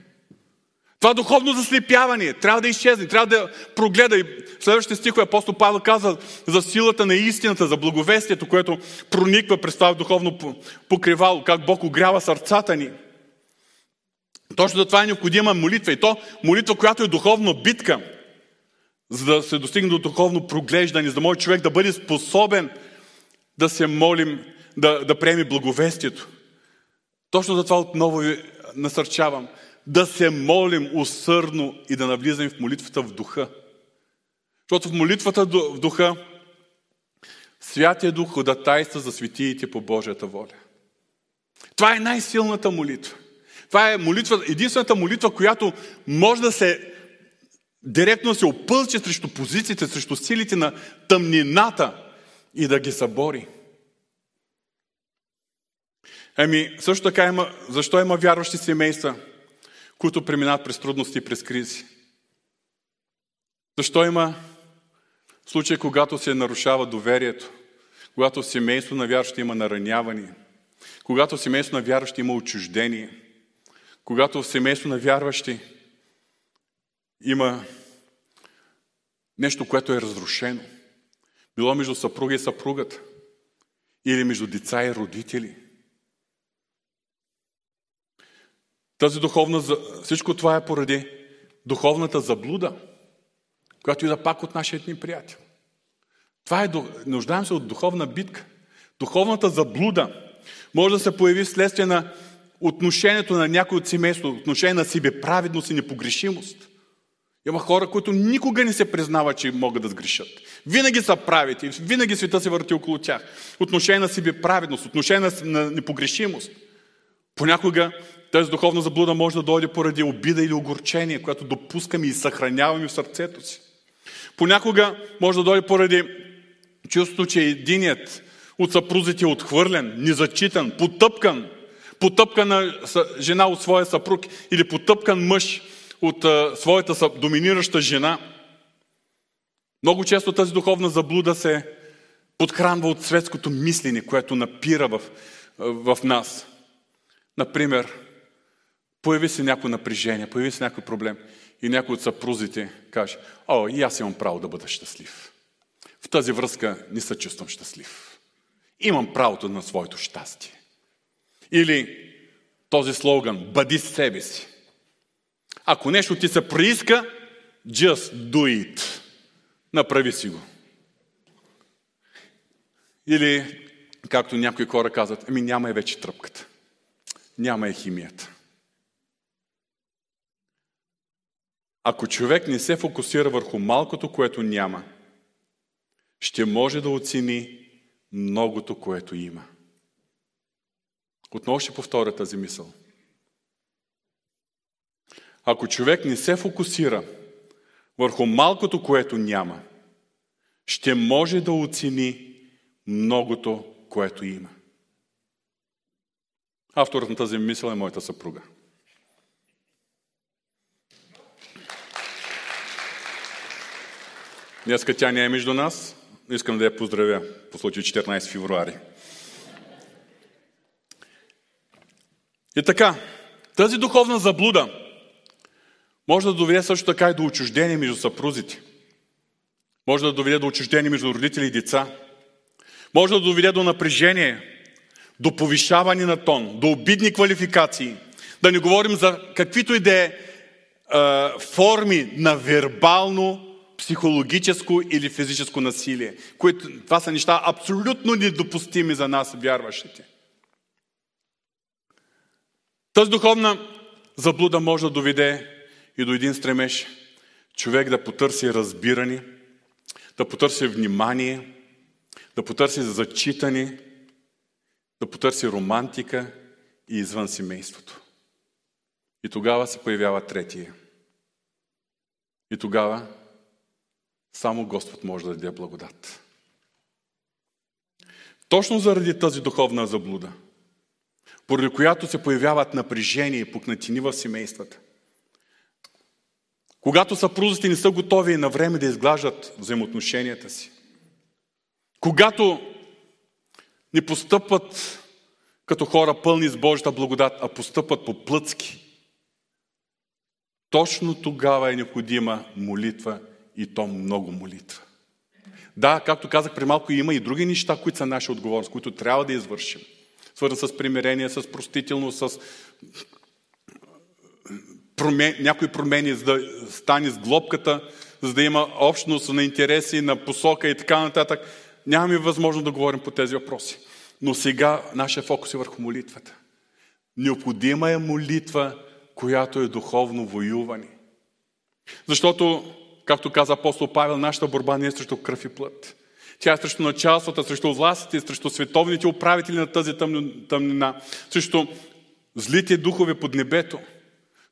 Това духовно заслепяване трябва да изчезне, трябва да прогледа. И следващите стихове апостол Павел казва за силата на истината, за благовестието, което прониква през това духовно покривало, как Бог огрява сърцата ни. Точно за това е необходима молитва. И то молитва, която е духовна битка, за да се достигне до духовно проглеждане, за да може човек да бъде способен да се молим, да, да приеме благовестието. Точно за това отново ви насърчавам. Да се молим усърдно и да навлизаме в молитвата в духа. Защото в молитвата в духа Святия Дух ходатайства за светиите по Божията воля. Това е най-силната молитва. Това е молитва, единствената молитва, която може да се директно се опълчи срещу позициите, срещу силите на тъмнината и да ги събори. Ами, също така има, защо има вярващи семейства, които преминават през трудности и през кризи? Защо има случаи, когато се нарушава доверието, когато в семейство на вярващи има нараняване, когато в семейство на вярващи има отчуждение, когато в семейство на вярващи има нещо, което е разрушено, било между съпруга и съпругата, или между деца и родители – Тази духовна, всичко това е поради духовната заблуда, която ида пак от нашия ни приятел. Това е, нуждаем се от духовна битка. Духовната заблуда може да се появи вследствие на отношението на някой от семейството, отношение на себе праведност и непогрешимост. Има хора, които никога не се признават, че могат да сгрешат. Винаги са правити, винаги света се върти около тях. Отношение на себе праведност, отношение на непогрешимост. Понякога тази духовна заблуда може да дойде поради обида или огорчение, което допускаме и съхраняваме в сърцето си. Понякога може да дойде поради чувството, че единият от съпрузите е отхвърлен, незачитан, потъпкан, потъпкана жена от своя съпруг или потъпкан мъж от своята доминираща жена. Много често тази духовна заблуда се подхранва от светското мислене, което напира в, в нас. Например, Появи се някакво напрежение, появи се някой проблем и някой от съпрузите каже, о, и аз имам право да бъда щастлив. В тази връзка не се чувствам щастлив. Имам правото на своето щастие. Или този слоган, бъди себе си. Ако нещо ти се прииска, just do it. Направи си го. Или, както някои хора казват, ами няма е вече тръпката. Няма е химията. Ако човек не се фокусира върху малкото, което няма, ще може да оцени многото, което има. Отново ще повторя тази мисъл. Ако човек не се фокусира върху малкото, което няма, ще може да оцени многото, което има. Авторът на тази мисъл е моята съпруга. Днеска тя не е между нас. Искам да я поздравя по случай 14 февруари. И така, тази духовна заблуда може да доведе също така и до отчуждение между съпрузите. Може да доведе до отчуждение между родители и деца. Може да доведе до напрежение, до повишаване на тон, до обидни квалификации. Да не говорим за каквито и да е форми на вербално психологическо или физическо насилие. Които, това са неща абсолютно недопустими за нас, вярващите. Тази духовна заблуда може да доведе и до един стремеж човек да потърси разбиране, да потърси внимание, да потърси зачитане, да потърси романтика и извън семейството. И тогава се появява третия. И тогава само Господ може да даде благодат. Точно заради тази духовна заблуда, поради която се появяват напрежение и пукнатини в семействата. Когато съпрузите не са готови на време да изглаждат взаимоотношенията си. Когато не постъпват като хора пълни с Божията благодат, а постъпват по плъцки. Точно тогава е необходима молитва и то много молитва. Да, както казах при малко, има и други неща, които са наша отговорност, които трябва да извършим. Свързан с примирение, с простителност, с промен... някои промени, за да стане с глобката, за да има общност на интереси, на посока и така нататък. Нямаме възможност да говорим по тези въпроси. Но сега нашия фокус е върху молитвата. Необходима е молитва, която е духовно воюване. Защото, както каза апостол Павел, нашата борба не е срещу кръв и плът. Тя е срещу началствата, срещу властите, срещу световните управители на тази тъмнина, срещу злите духове под небето.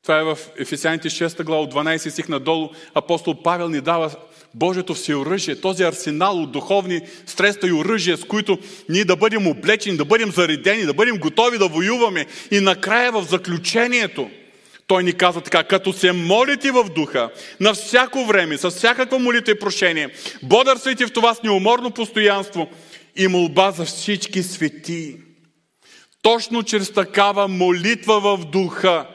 Това е в Ефесяните 6 глава, от 12 стих надолу. Апостол Павел ни дава Божието всеоръжие, този арсенал от духовни средства и оръжия, с които ние да бъдем облечени, да бъдем заредени, да бъдем готови да воюваме. И накрая в заключението, той ни казва така, като се молите в духа, на всяко време, с всякаква молитва и прошение, бодърствайте в това с неуморно постоянство и молба за всички свети. Точно чрез такава молитва в духа,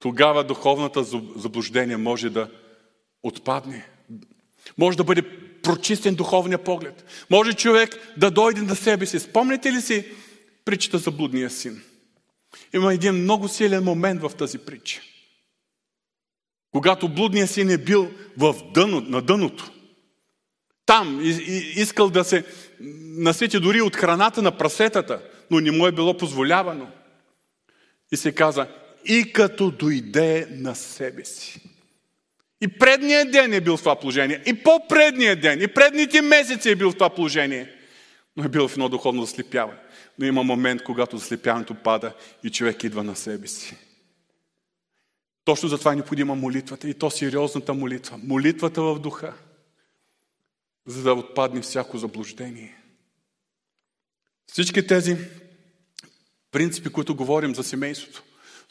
тогава духовната заблуждение може да отпадне. Може да бъде прочистен духовния поглед. Може човек да дойде на себе си. Спомните ли си притчата за блудния син? Има един много силен момент в тази притча. Когато блудният син е бил в дъно, на дъното, там и, и, искал да се насити дори от храната на прасетата, но не му е било позволявано. И се каза, и като дойде на себе си. И предният ден е бил в това положение. И по-предният ден. И предните месеци е бил в това положение. Но е бил в едно духовно заслепяване. Но има момент, когато заслепяването пада и човек идва на себе си. Точно затова е необходима молитвата. И то сериозната молитва. Молитвата в духа. За да отпадне всяко заблуждение. Всички тези принципи, които говорим за семейството,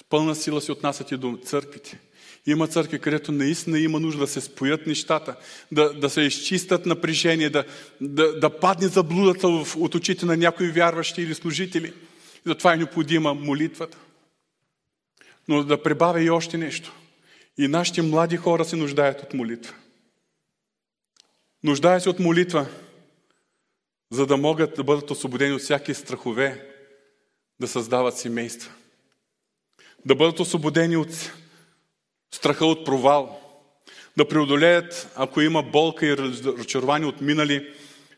с пълна сила се отнасят и до църквите. Има църкви, където наистина има нужда да се споят нещата, да, да се изчистят напрежение, да, да, да падне заблудата в, от очите на някои вярващи или служители. И затова е необходима молитвата. Но да прибавя и още нещо. И нашите млади хора се нуждаят от молитва. Нуждаят се от молитва, за да могат да бъдат освободени от всяки страхове, да създават семейства. Да бъдат освободени от страха от провал, да преодолеят, ако има болка и разочарование от минали,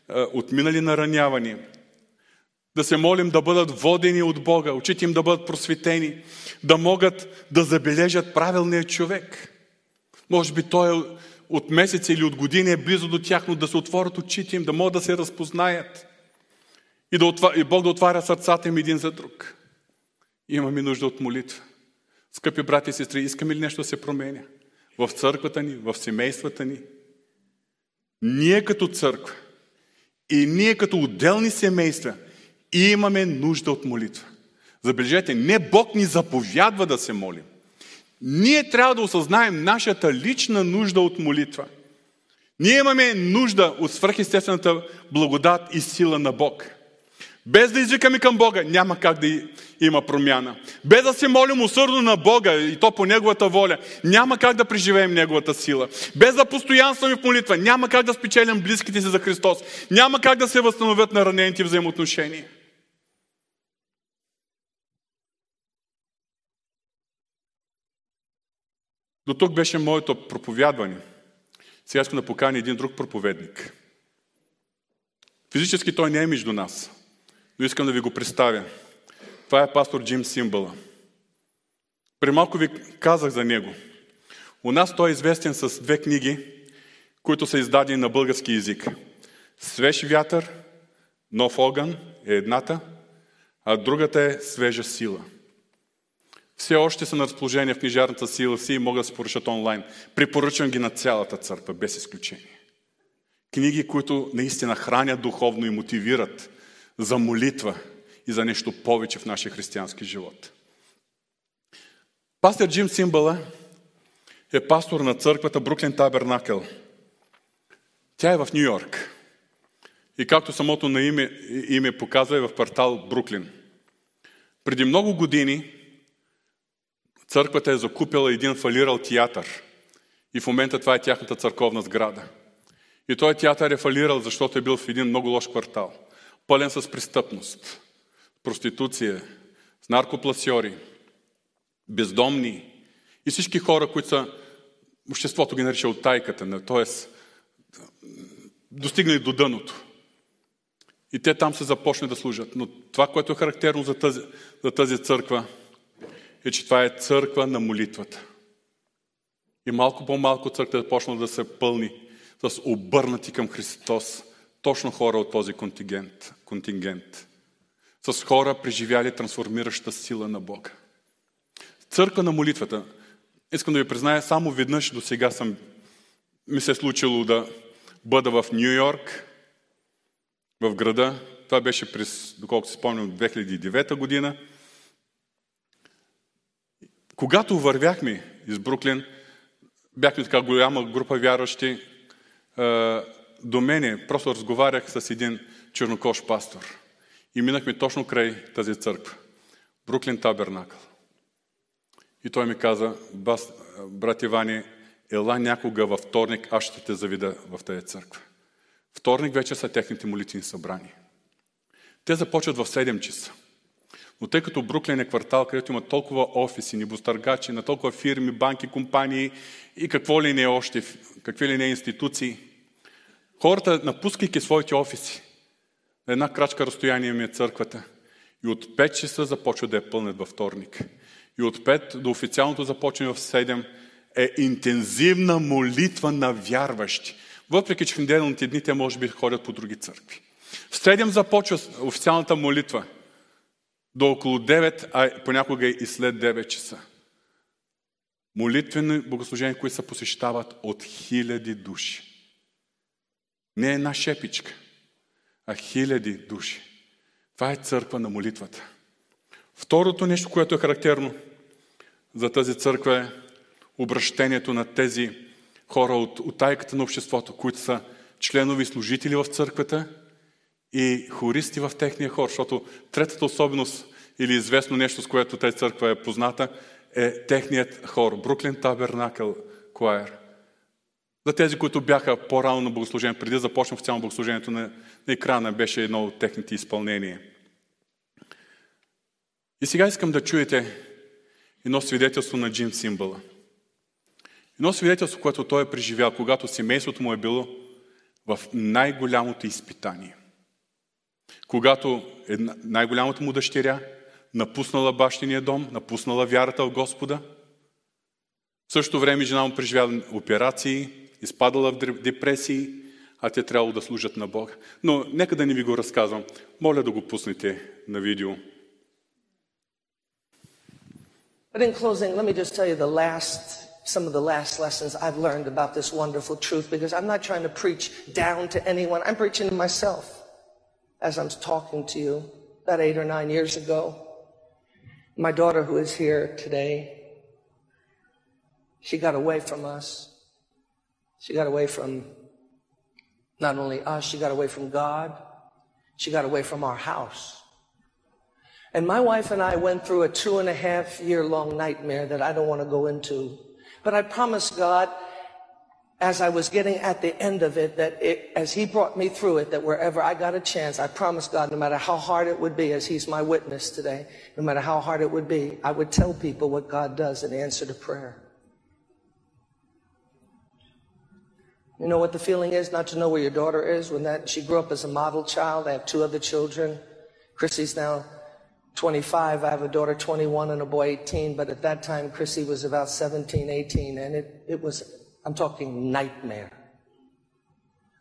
от минали наранявания, да се молим да бъдат водени от Бога, очите им да бъдат просветени, да могат да забележат правилния човек. Може би той е от месеци или от години е близо до тях, но да се отворят очите им, да могат да се разпознаят и, да и Бог да отваря сърцата им един за друг. Имаме нужда от молитва. Скъпи брати и сестри, искаме ли нещо да се променя? В църквата ни, в семействата ни. Ние като църква и ние като отделни семейства имаме нужда от молитва. Забележете, не Бог ни заповядва да се молим. Ние трябва да осъзнаем нашата лична нужда от молитва. Ние имаме нужда от свръхестествената благодат и сила на Бог. Без да извикаме към Бога, няма как да има промяна. Без да се молим усърдно на Бога и то по Неговата воля, няма как да преживеем Неговата сила. Без да постоянстваме в молитва, няма как да спечелим близките си за Христос. Няма как да се възстановят на ранените взаимоотношения. До тук беше моето проповядване. Сега искам да поканя един друг проповедник. Физически той не е между нас но искам да ви го представя. Това е пастор Джим Симбъла. При малко ви казах за него. У нас той е известен с две книги, които са издадени на български язик. Свеж вятър, нов огън е едната, а другата е свежа сила. Все още са на разположение в книжарната сила си и могат да се поръчат онлайн. Препоръчвам ги на цялата църква, без изключение. Книги, които наистина хранят духовно и мотивират за молитва и за нещо повече в нашия християнски живот. Пастор Джим Симбала е пастор на църквата Бруклин Табернакъл. Тя е в Нью Йорк. И както самото на име, име показва е в квартал Бруклин. Преди много години църквата е закупила един фалирал театър. И в момента това е тяхната църковна сграда. И този театър е фалирал, защото е бил в един много лош квартал. Пълен с престъпност, проституция, с наркопласьори, бездомни и всички хора, които са, обществото ги нарича от тайката, т.е. достигнали до дъното. И те там се започне да служат. Но това, което е характерно за тази, за тази църква, е, че това е църква на молитвата. И малко по-малко църква е почна да се пълни с обърнати към Христос точно хора от този контингент. контингент. С хора, преживяли трансформираща сила на Бога. Църква на молитвата. Искам да ви призная, само веднъж до сега съм, ми се е случило да бъда в Нью Йорк, в града. Това беше през, доколкото се спомням, 2009 година. Когато вървяхме из Бруклин, бяхме така голяма група вярващи. До мене просто разговарях с един чернокош пастор. И минахме точно край тази църква. Бруклин Табернакъл. И той ми каза, брат Ивани, ела някога във вторник, аз ще те завида в тази църква. Вторник вече са техните молитвени събрания. Те започват в 7 часа. Но тъй като Бруклин е квартал, където има толкова офиси, небостъргачи, на толкова фирми, банки, компании и какво ли не още, какви ли не институции, хората, напускайки своите офиси, на една крачка разстояние ми е църквата. И от 5 часа започва да е пълнят във вторник. И от 5 до официалното започване в 7 е интензивна молитва на вярващи. Въпреки, че в неделните дни те може би ходят по други църкви. В 7 започва официалната молитва – до около 9, а понякога и след 9 часа. Молитвени богослужения, които се посещават от хиляди души. Не една шепичка, а хиляди души. Това е църква на молитвата. Второто нещо, което е характерно за тази църква е обращението на тези хора от, от тайката на обществото, които са членови служители в църквата и хористи в техния хор, защото третата особеност или известно нещо, с което тази църква е позната, е техният хор, Бруклин Табернакъл Choir. За тези, които бяха по-рано на богослужение, преди да започнем официално богослужението на, на екрана, беше едно от техните изпълнения. И сега искам да чуете едно свидетелство на Джим Симбъла. Едно свидетелство, което той е преживял, когато семейството му е било в най-голямото изпитание. Когато най-голямата му дъщеря напуснала бащиния дом, напуснала вярата в Господа. В същото време жена му преживява операции, изпадала в депресии, а те трябвало да служат на Бога. Но нека да не ви го разказвам. Моля да го пуснете на видео. But in closing, let me just tell you the last, some of the last lessons I've learned about this wonderful truth because I'm not trying to preach down to anyone. I'm preaching to myself as I'm talking to you about eight or nine years ago. My daughter, who is here today, she got away from us. She got away from not only us, she got away from God. She got away from our house. And my wife and I went through a two and a half year long nightmare that I don't want to go into. But I promised God as I was getting at the end of it, that it, as he brought me through it, that wherever I got a chance, I promised God, no matter how hard it would be, as he's my witness today, no matter how hard it would be, I would tell people what God does in answer to prayer. You know what the feeling is not to know where your daughter is when that she grew up as a model child. I have two other children. Chrissy's now 25. I have a daughter 21 and a boy 18. But at that time, Chrissy was about 17, 18, and it, it was I'm talking nightmare.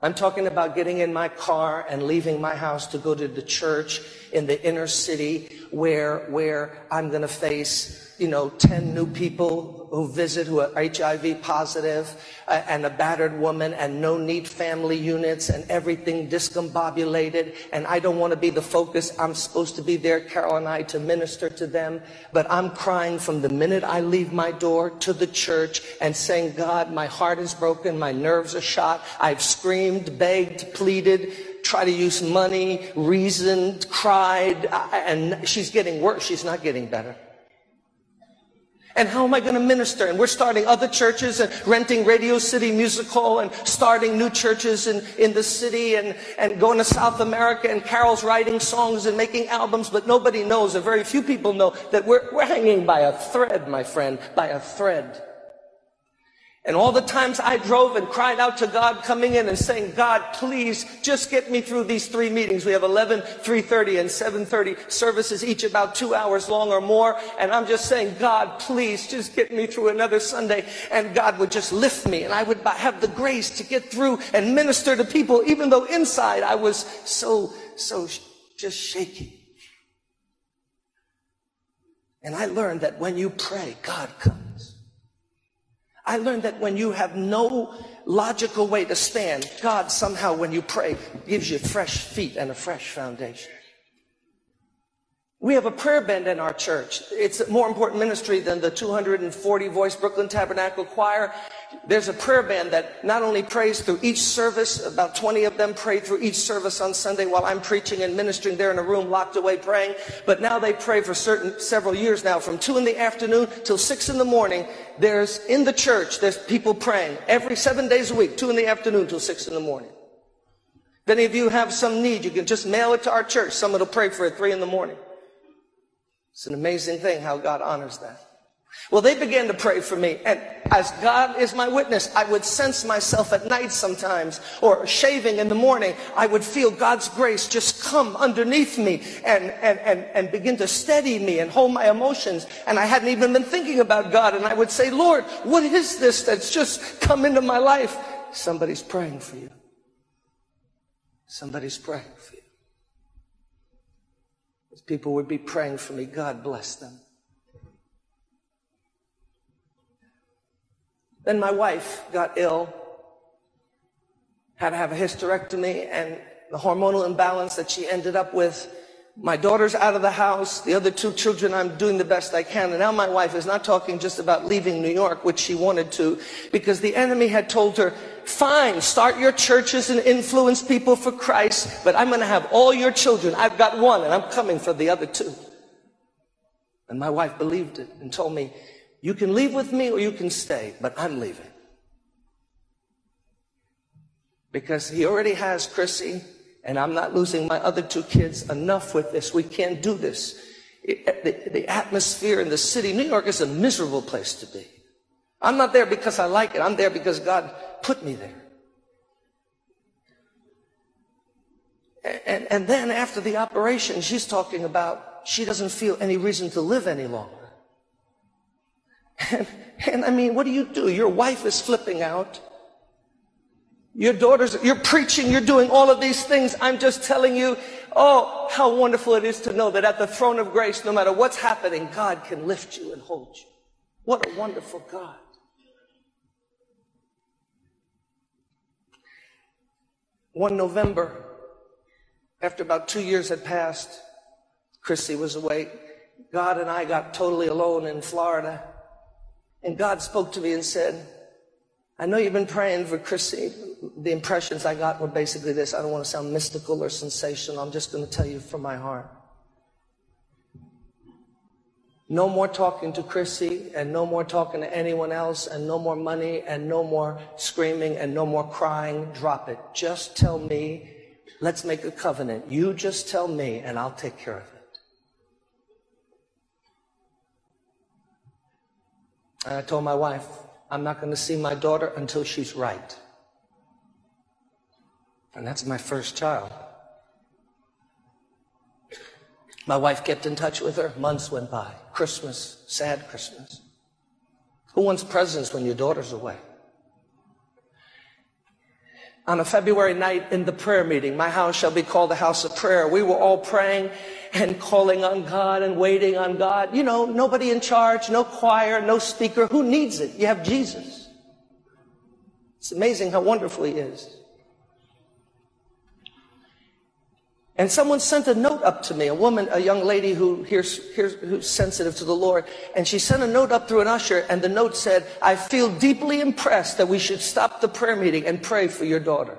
I'm talking about getting in my car and leaving my house to go to the church in the inner city where, where I'm going to face, you know, 10 new people who visit who are HIV positive uh, and a battered woman and no neat family units and everything discombobulated. And I don't want to be the focus. I'm supposed to be there, Carol and I, to minister to them. But I'm crying from the minute I leave my door to the church and saying, God, my heart is broken. My nerves are shot. I've screamed, begged, pleaded, tried to use money, reasoned, cried, and she's getting worse. She's not getting better. And how am I going to minister? And we're starting other churches and renting Radio City Music Hall and starting new churches in, in the city and, and going to South America. And Carol's writing songs and making albums, but nobody knows, or very few people know, that we're, we're hanging by a thread, my friend, by a thread. And all the times I drove and cried out to God coming in and saying, God, please just get me through these three meetings. We have 11, 3.30 and 7.30 services, each about two hours long or more. And I'm just saying, God, please just get me through another Sunday. And God would just lift me and I would have the grace to get through and minister to people, even though inside I was so, so just shaking. And I learned that when you pray, God comes. I learned that when you have no logical way to stand, God somehow, when you pray, gives you fresh feet and a fresh foundation. We have a prayer band in our church. It's a more important ministry than the 240 voice Brooklyn Tabernacle Choir. There's a prayer band that not only prays through each service, about 20 of them pray through each service on Sunday while I'm preaching and ministering there in a room locked away praying. But now they pray for certain, several years now, from two in the afternoon till six in the morning. There's, in the church, there's people praying every seven days a week, two in the afternoon till six in the morning. If any of you have some need, you can just mail it to our church. Someone will pray for it three in the morning. It's an amazing thing how God honors that. Well, they began to pray for me. And as God is my witness, I would sense myself at night sometimes or shaving in the morning. I would feel God's grace just come underneath me and, and, and, and begin to steady me and hold my emotions. And I hadn't even been thinking about God. And I would say, Lord, what is this that's just come into my life? Somebody's praying for you. Somebody's praying for you. People would be praying for me. God bless them. Then my wife got ill, had to have a hysterectomy, and the hormonal imbalance that she ended up with my daughter's out of the house. The other two children, I'm doing the best I can. And now my wife is not talking just about leaving New York, which she wanted to, because the enemy had told her, fine, start your churches and influence people for Christ, but I'm going to have all your children. I've got one and I'm coming for the other two. And my wife believed it and told me, you can leave with me or you can stay, but I'm leaving. Because he already has Chrissy and I'm not losing my other two kids enough with this. We can't do this. The, the atmosphere in the city, New York is a miserable place to be. I'm not there because I like it. I'm there because God put me there. And, and then after the operation, she's talking about she doesn't feel any reason to live any longer. And, and I mean, what do you do? Your wife is flipping out. Your daughters, you're preaching, you're doing all of these things. I'm just telling you, oh, how wonderful it is to know that at the throne of grace, no matter what's happening, God can lift you and hold you. What a wonderful God. One November, after about two years had passed, Chrissy was away. God and I got totally alone in Florida. And God spoke to me and said, I know you've been praying for Chrissy. The impressions I got were basically this. I don't want to sound mystical or sensational. I'm just going to tell you from my heart. No more talking to Chrissy and no more talking to anyone else and no more money and no more screaming and no more crying. Drop it. Just tell me. Let's make a covenant. You just tell me and I'll take care of it. And I told my wife, I'm not going to see my daughter until she's right. And that's my first child. My wife kept in touch with her. Months went by. Christmas, sad Christmas. Who wants presents when your daughter's away? On a February night in the prayer meeting, my house shall be called the house of prayer. We were all praying and calling on God and waiting on God. You know, nobody in charge, no choir, no speaker. Who needs it? You have Jesus. It's amazing how wonderful He is. And someone sent a note up to me, a woman, a young lady who hears, hears, who's sensitive to the Lord. And she sent a note up through an usher, and the note said, I feel deeply impressed that we should stop the prayer meeting and pray for your daughter.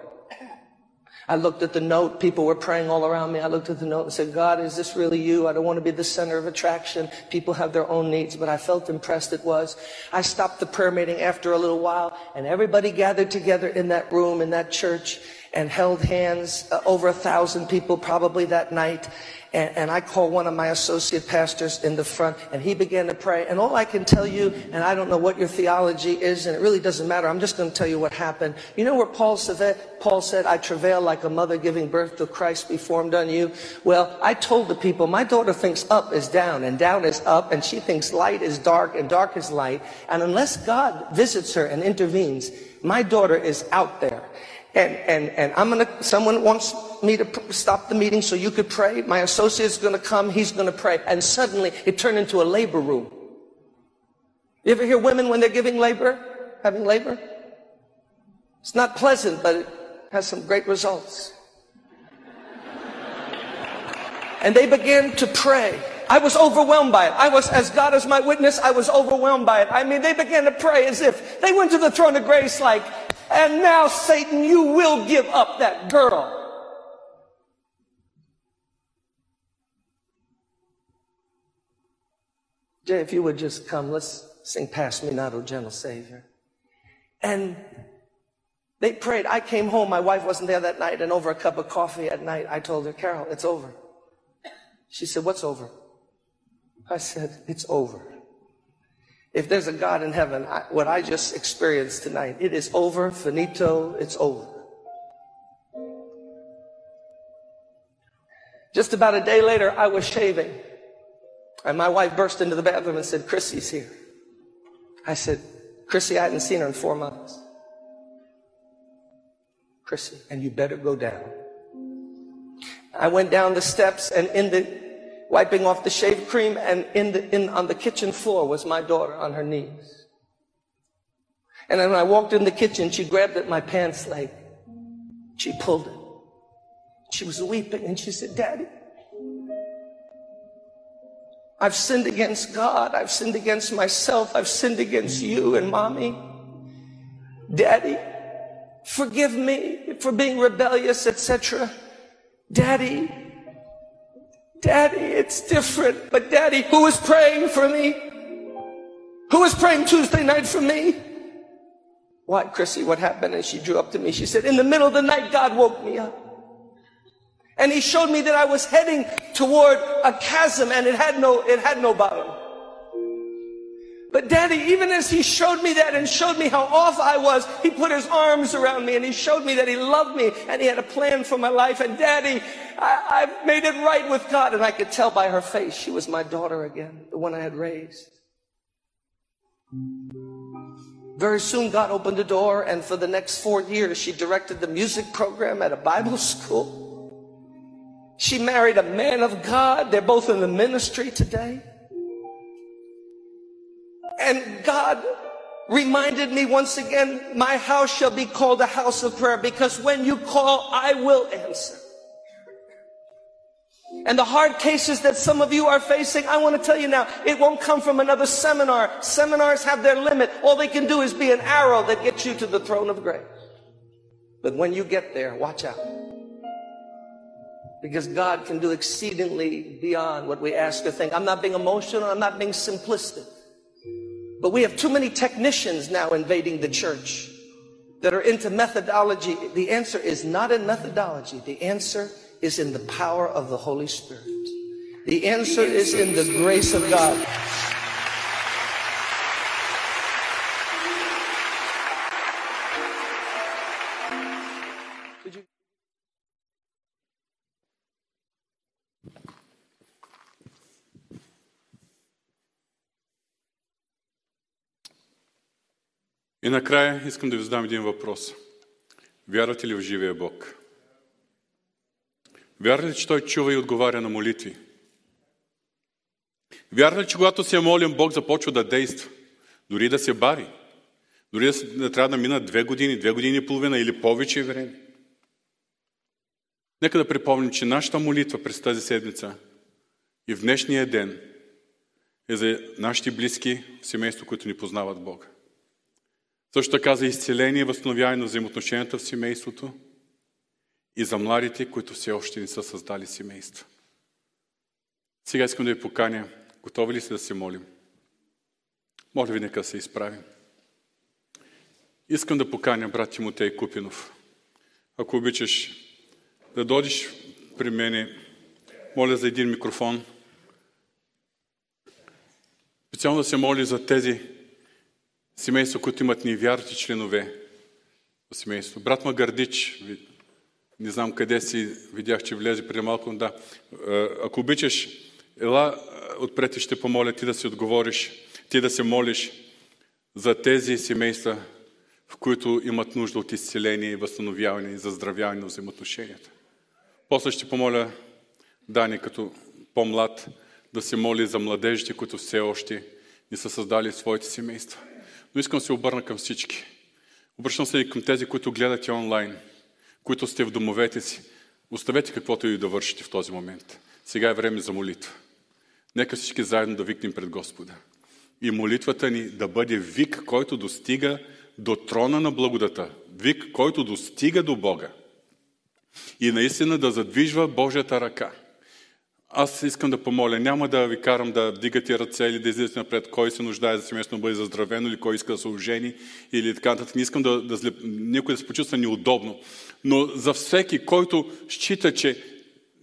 I looked at the note. People were praying all around me. I looked at the note and said, God, is this really you? I don't want to be the center of attraction. People have their own needs, but I felt impressed it was. I stopped the prayer meeting after a little while and everybody gathered together in that room, in that church and held hands. Uh, over a thousand people probably that night. And, and, I called one of my associate pastors in the front and he began to pray. And all I can tell you, and I don't know what your theology is, and it really doesn't matter. I'm just going to tell you what happened. You know where Paul said, Paul said, I travail like a mother giving birth to Christ be formed on you. Well, I told the people, my daughter thinks up is down and down is up and she thinks light is dark and dark is light. And unless God visits her and intervenes, my daughter is out there. And, and, and I'm going to, someone wants me to stop the meeting so you could pray. My associate's going to come. He's going to pray. And suddenly it turned into a labor room. You ever hear women when they're giving labor, having labor? It's not pleasant, but it has some great results. And they began to pray. I was overwhelmed by it. I was, as God is my witness, I was overwhelmed by it. I mean, they began to pray as if they went to the throne of grace like, and now, Satan, you will give up that girl. Jay, if you would just come, let's sing Pass Me Not, O Gentle Savior. And they prayed. I came home. My wife wasn't there that night. And over a cup of coffee at night, I told her, Carol, it's over. She said, What's over? I said, It's over. If there's a God in heaven, I, what I just experienced tonight, it is over, finito, it's over. Just about a day later, I was shaving. And my wife burst into the bathroom and said, Chrissy's here. I said, Chrissy, I hadn't seen her in four months. Chrissy, and you better go down. I went down the steps and in the wiping off the shave cream, and in the, in, on the kitchen floor was my daughter on her knees. And then when I walked in the kitchen, she grabbed at my pants leg. She pulled it. She was weeping and she said, Daddy, I've sinned against God. I've sinned against myself. I've sinned against you and mommy. Daddy, forgive me for being rebellious, etc. Daddy, Daddy, it's different. But Daddy, who is praying for me? Who was praying Tuesday night for me? Why, Chrissy, what happened? And she drew up to me. She said, in the middle of the night, God woke me up. And he showed me that I was heading toward a chasm and it had no, it had no bottom. But daddy, even as he showed me that and showed me how off I was, he put his arms around me and he showed me that he loved me and he had a plan for my life. And daddy, I, have made it right with God. And I could tell by her face she was my daughter again, the one I had raised. Very soon God opened the door and for the next four years she directed the music program at a Bible school. She married a man of God. They're both in the ministry today. And God reminded me once again, my house shall be called a house of prayer because when you call, I will answer. And the hard cases that some of you are facing, I want to tell you now, it won't come from another seminar. Seminars have their limit. All they can do is be an arrow that gets you to the throne of grace. But when you get there, watch out. Because God can do exceedingly beyond what we ask or think. I'm not being emotional. I'm not being simplistic. But we have too many technicians now invading the church that are into methodology. The answer is not in methodology. The answer is in the power of the Holy Spirit. The answer is in the grace of God. И накрая искам да ви задам един въпрос. Вярвате ли в живия Бог? Вярвате ли, че Той чува и отговаря на молитви? Вярно ли, че когато се молим, Бог започва да действа? Дори да се бари. Дори да, трябва да минат две години, две години и половина или повече време. Нека да припомним, че нашата молитва през тази седмица и в днешния ден е за нашите близки семейство, които ни познават Бога. Също така за изцеление и възстановяване на взаимоотношенията в семейството и за младите, които все още не са създали семейства. Сега искам да ви поканя. Готови ли сте да се молим? Моля ви, нека се изправим. Искам да поканя брат Тимотей Купинов. Ако обичаш да дойдеш при мене, моля за един микрофон. Специално да се моли за тези семейства, които имат невярващи членове в семейство. Брат Магардич, не знам къде си, видях, че влезе преди малко, да. Ако обичаш, ела отпред и ще помоля ти да си отговориш, ти да се молиш за тези семейства, в които имат нужда от изцеление и възстановяване и заздравяване на взаимоотношенията. После ще помоля Дани, като по-млад, да се моли за младежите, които все още не са създали своите семейства. Но искам да се обърна към всички. Обръщам се и към тези, които гледате онлайн, които сте в домовете си. Оставете каквото и да вършите в този момент. Сега е време за молитва. Нека всички заедно да викнем пред Господа. И молитвата ни да бъде вик, който достига до трона на благодата. Вик, който достига до Бога. И наистина да задвижва Божията ръка. Аз искам да помоля, няма да ви карам да вдигате ръце или да излизате напред, кой се нуждае за семейство да бъде заздравено или кой иска да се ожени или така нататък. Не искам да, да злеп... никой да се почувства неудобно. Но за всеки, който счита, че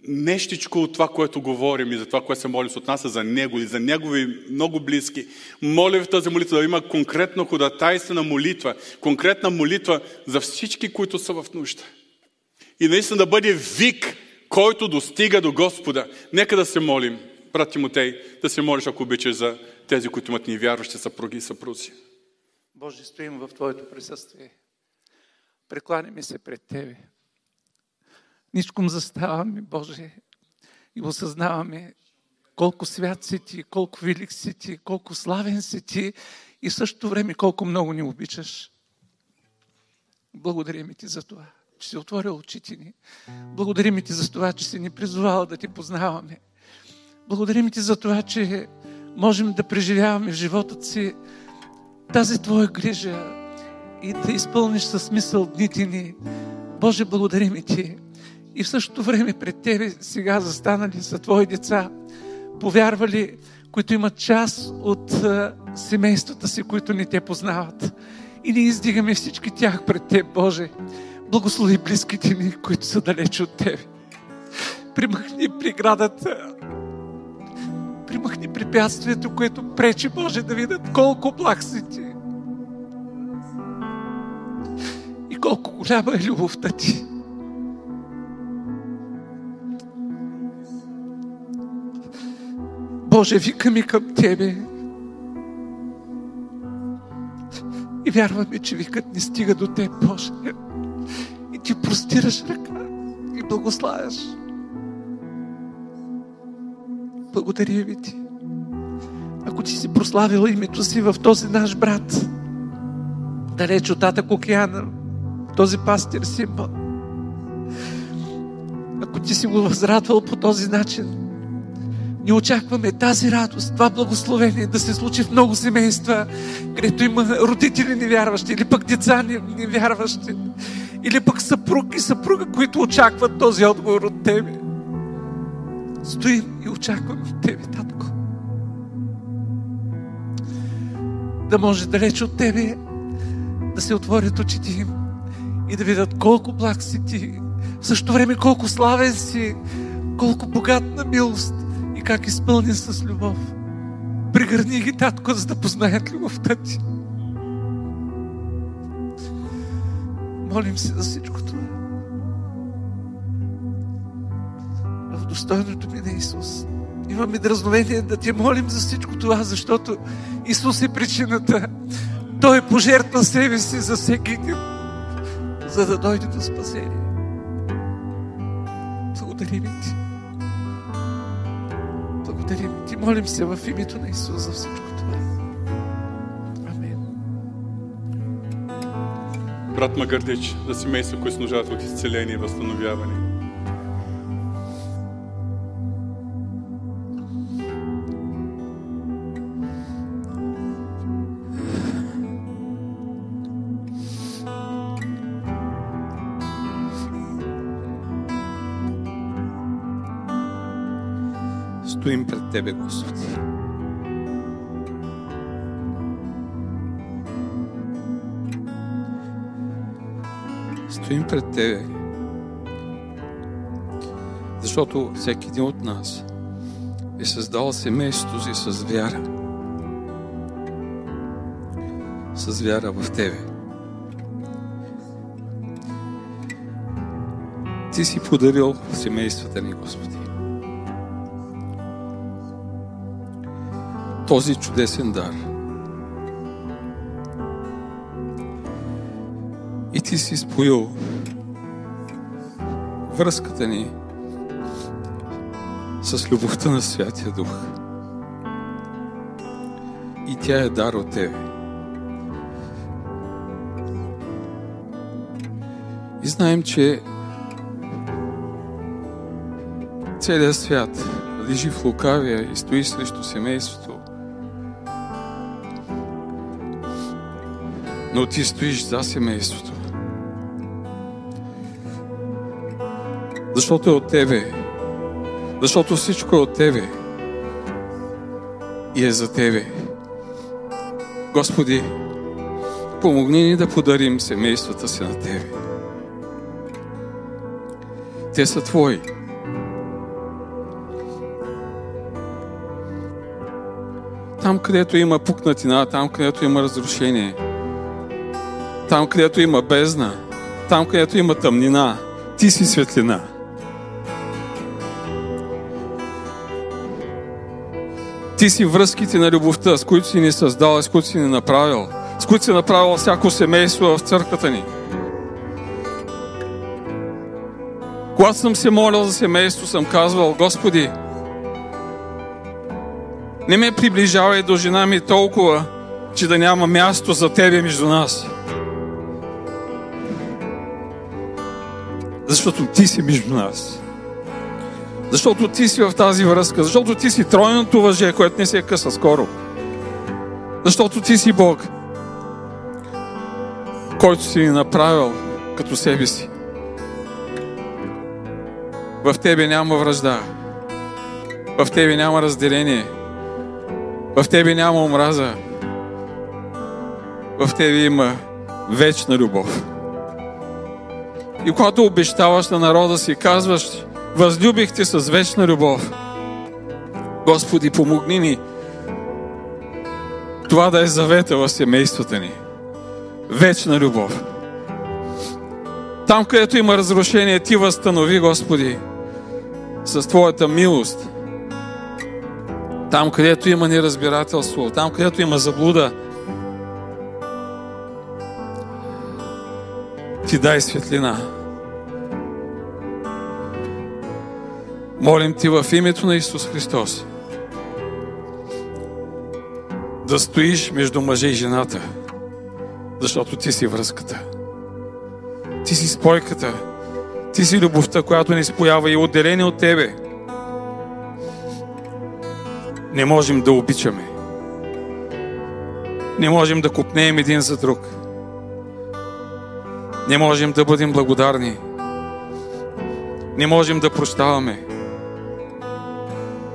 нещичко от това, което говорим и за това, което се молим, се отнася за него и за негови много близки. Моля в тази молитва да има конкретно ходатайствена молитва, конкретна молитва за всички, които са в нужда. И наистина да бъде вик, който достига до Господа. Нека да се молим, брат Тимотей, да се молиш, ако обичаш, за тези, които имат невярващи съпруги и съпрузи. Боже, стоим в Твоето присъствие. Прекланяме се пред Тебе. Ничком заставаме, Боже, и осъзнаваме колко свят си Ти, колко велик си Ти, колко славен си Ти и в същото време колко много ни обичаш. Благодарим Ти за това, че си отворил очите ни. Благодарим Ти за това, че си ни призовал да Ти познаваме. Благодарим Ти за това, че можем да преживяваме в живота си тази Твоя грижа и да изпълниш със смисъл дните ни. Боже, благодарим Ти и в същото време пред Тебе сега застанали са Твои деца, повярвали, които имат част от семействата си, които не те познават. И ние издигаме всички тях пред Теб, Боже. Благослови близките ни, които са далече от Тебе. Примахни преградата, примахни препятствието, което пречи, Боже, да видят колко благ си Ти. И колко голяма е любовта Ти. Боже, викаме към Тебе. И вярваме, че викът не стига до Теб, Боже. Ти простираш ръка и благославяш. Благодаря Ви Ти. Ако Ти си прославил името си в този наш брат, далеч от Тата океана, този пастир Симба, ако Ти си го възрадвал по този начин, ние очакваме тази радост, това благословение да се случи в много семейства, където има родители невярващи, или пък деца невярващи, или пък съпруг и съпруга, които очакват този отговор от Тебе. Стоим и очакваме от Тебе, Татко. Да може далеч от Тебе да се отворят очите им и да видят колко благ си Ти, в същото време колко славен си, колко богат на милост, и как изпълнен с любов. Пригърни ги, татко, за да познаят любовта ти. Молим се за всичко това. В достойното ми на Исус. Имаме дразновение да ти молим за всичко това, защото Исус е причината. Той е пожертва себе си за всеки един, за да дойде до спасение. Благодарим ти. Благодарим Ти. Молим се в името на Исус за всичко това. Брат Магърдич, за семейства, които се нуждаят от изцеление и възстановяване. Стоим пред Тебе, Господи. Пред Тебе, защото всеки един от нас е създал семейството си с вяра. С вяра в Тебе. Ти си подарил семействата ни, Господи. този чудесен дар. И ти си споил връзката ни с любовта на Святия Дух. И тя е дар от Тебе. И знаем, че целият свят лежи в лукавия и стои срещу семейството. Но ти стоиш за семейството. Защото е от Тебе. Защото всичко е от Тебе. И е за Тебе. Господи, помогни ни да подарим семействата си на Тебе. Те са Твои. Там, където има пукнатина, там, където има разрушение, там, където има бездна, там, където има тъмнина, ти си светлина. Ти си връзките на любовта, с които си ни създал, с които си ни направил, с които си направил всяко семейство в църквата ни. Когато съм се молил за семейство, съм казвал, Господи, не ме приближавай до жена ми толкова, че да няма място за Тебе между нас. Защото Ти си между нас. Защото Ти си в тази връзка. Защото Ти си тройното въже, което не се къса скоро. Защото Ти си Бог, който си ни направил като себе си. В Тебе няма връжда. В Тебе няма разделение. В Тебе няма омраза. В Тебе има вечна любов. И когато обещаваш на народа си, казваш, възлюбих те с вечна любов. Господи, помогни ни това да е завета в семействата ни. Вечна любов. Там, където има разрушение, Ти възстанови, Господи, с Твоята милост. Там, където има неразбирателство, там, където има заблуда, Ти дай светлина. Молим Ти в името на Исус Христос да стоиш между мъже и жената, защото Ти си връзката. Ти си спойката. Ти си любовта, която ни споява и отделение от Тебе. Не можем да обичаме. Не можем да купнеем един за друг. Не можем да бъдем благодарни. Не можем да прощаваме.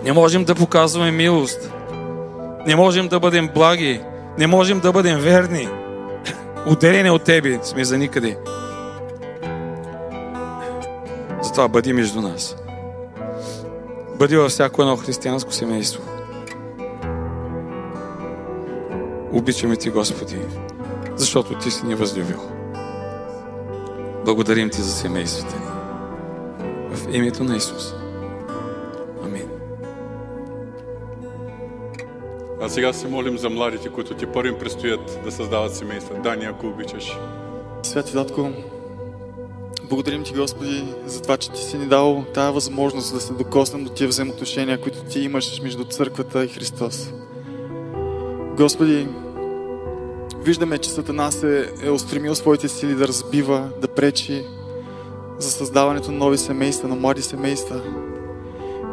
Не можем да показваме милост. Не можем да бъдем благи. Не можем да бъдем верни. Отделени от Тебе сме за никъде. Затова бъди между нас. Бъди във всяко едно християнско семейство. Обичаме Ти, Господи, защото Ти си ни възлюбил. Благодарим Ти за семействата ни. В името на Исус. А сега се молим за младите, които ти първим предстоят да създават семейства. Дани, ако обичаш. Святи Татко, Благодарим Ти, Господи, за това, че Ти си ни дал тази възможност да се докоснем до тия взаимоотношения, които Ти имаш между църквата и Христос. Господи, виждаме, че Сатана се е устремил своите сили да разбива, да пречи за създаването на нови семейства, на млади семейства.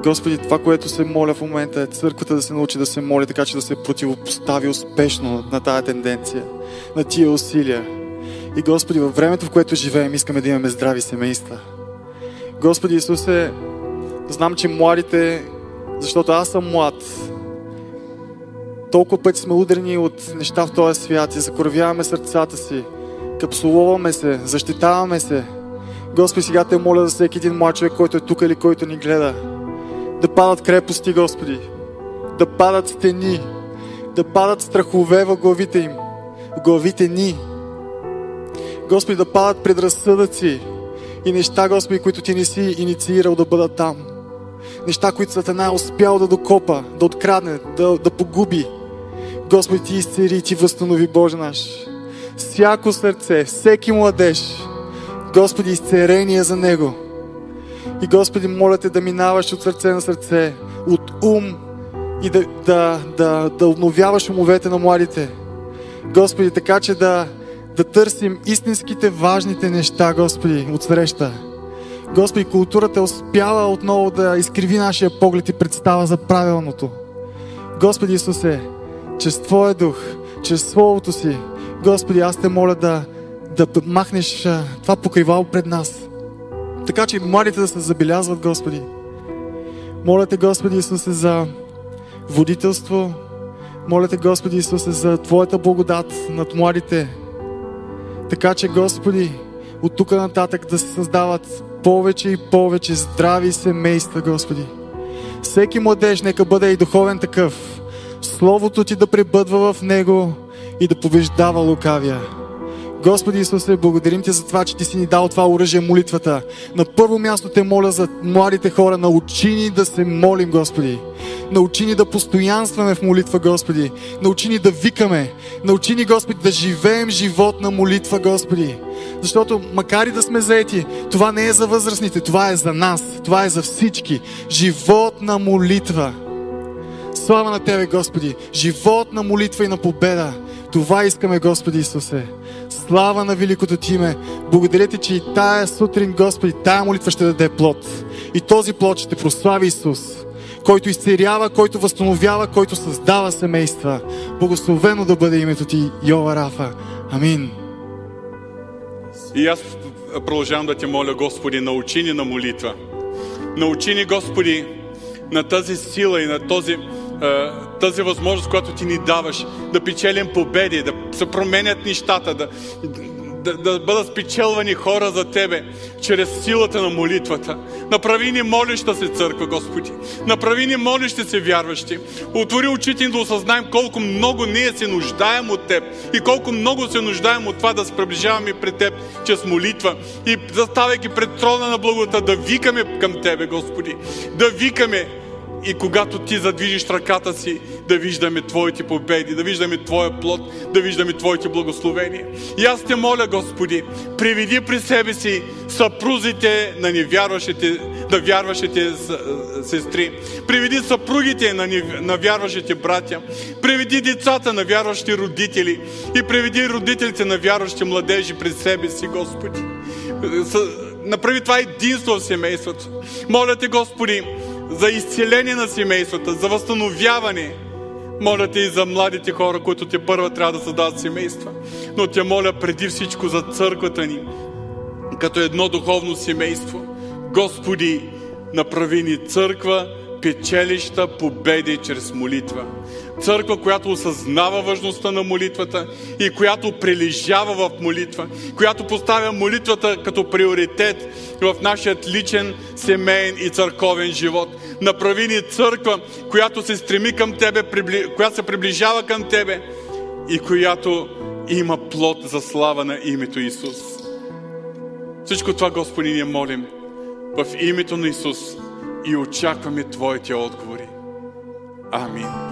Господи, това, което се моля в момента е църквата да се научи да се моли, така че да се противопостави успешно на тази тенденция, на тия усилия. И Господи, във времето, в което живеем, искаме да имаме здрави семейства. Господи Исусе, знам, че младите, защото аз съм млад, толкова пъти сме удрени от неща в този свят и закоравяваме сърцата си, капсулуваме се, защитаваме се. Господи, сега те моля за всеки един млад човек, който е тук или който ни гледа. Да падат крепости, Господи. Да падат стени. Да падат страхове в главите им. В главите ни. Господи, да падат предразсъдъци и неща, Господи, които Ти не си инициирал да бъдат там. Неща, които Сатана е успял да докопа, да открадне, да, да погуби. Господи, Ти изцери и Ти възстанови, Боже наш. Всяко сърце, всеки младеж, Господи, изцерение за него. И Господи, моля Те да минаваш от сърце на сърце, от ум и да, да, да, да обновяваш умовете на младите. Господи, така че да, да търсим истинските важните неща, Господи, от среща. Господи, културата е успяла отново да изкриви нашия поглед и представа за правилното. Господи Исусе, чрез Твоя дух, чрез Словото си, Господи, аз те моля да, да махнеш това покривало пред нас. Така че младите да се забелязват, Господи. Моля те, Господи Исусе, за водителство. Моля те, Господи Исусе, за Твоята благодат над младите. Така че, Господи, от тук нататък да се създават повече и повече здрави семейства, Господи. Всеки младеж нека бъде и духовен такъв. Словото Ти да пребъдва в него и да побеждава лукавия. Господи Исусе, благодарим Ти за това, че Ти си ни дал това оръжие, молитвата. На първо място те моля за младите хора. Научи ни да се молим, Господи. Научи ни да постоянстваме в молитва, Господи. Научи ни да викаме. Научи ни, Господи, да живеем живот на молитва, Господи. Защото макар и да сме заети, това не е за възрастните, това е за нас. Това е за всички. Живот на молитва. Слава на Тебе, Господи! Живот на молитва и на победа. Това искаме, Господи Исусе. Слава на великото Ти име. Благодаря Ти, че и тая сутрин, Господи, тая молитва ще даде плод. И този плод ще прослави Исус, който изцерява, който възстановява, който създава семейства. Благословено да бъде името Ти, Йова Рафа. Амин. И аз продължавам да те моля, Господи, научи ни на молитва. Научи ни, Господи, на тази сила и на този, тази възможност, която ти ни даваш, да печелим победи, да се променят нещата, да, да, да бъдат спечелвани хора за Тебе, чрез силата на молитвата. Направи ни молеща се църква, Господи. Направи ни молещи се вярващи. Отвори очите ни да осъзнаем колко много ние се нуждаем от Теб и колко много се нуждаем от това да се приближаваме пред Теб чрез молитва. И заставайки пред трона на благодата, да викаме към Тебе, Господи. Да викаме и когато ти задвижиш ръката си, да виждаме Твоите победи, да виждаме Твоя плод, да виждаме Твоите благословения. И аз те моля, Господи, приведи при себе си съпрузите на невярващите, на вярващите сестри. Приведи съпругите на, на вярващите братя. Приведи децата на вярващи родители. И приведи родителите на вярващи младежи пред себе си, Господи. Направи това единство в семейството. Моля те, Господи, за изцеление на семействата, за възстановяване. Моля те и за младите хора, които те първа трябва да създадат семейства. Но те моля преди всичко за църквата ни, като едно духовно семейство. Господи, направи ни църква, печелища, победи чрез молитва. Църква, която осъзнава важността на молитвата и която прилежава в молитва, която поставя молитвата като приоритет в нашия личен, семейен и църковен живот. Направи ни църква, която се стреми към Тебе, която се приближава към Тебе и която има плод за слава на името Исус. Всичко това, Господи, ние молим в името на Исус и очакваме Твоите отговори. Амин.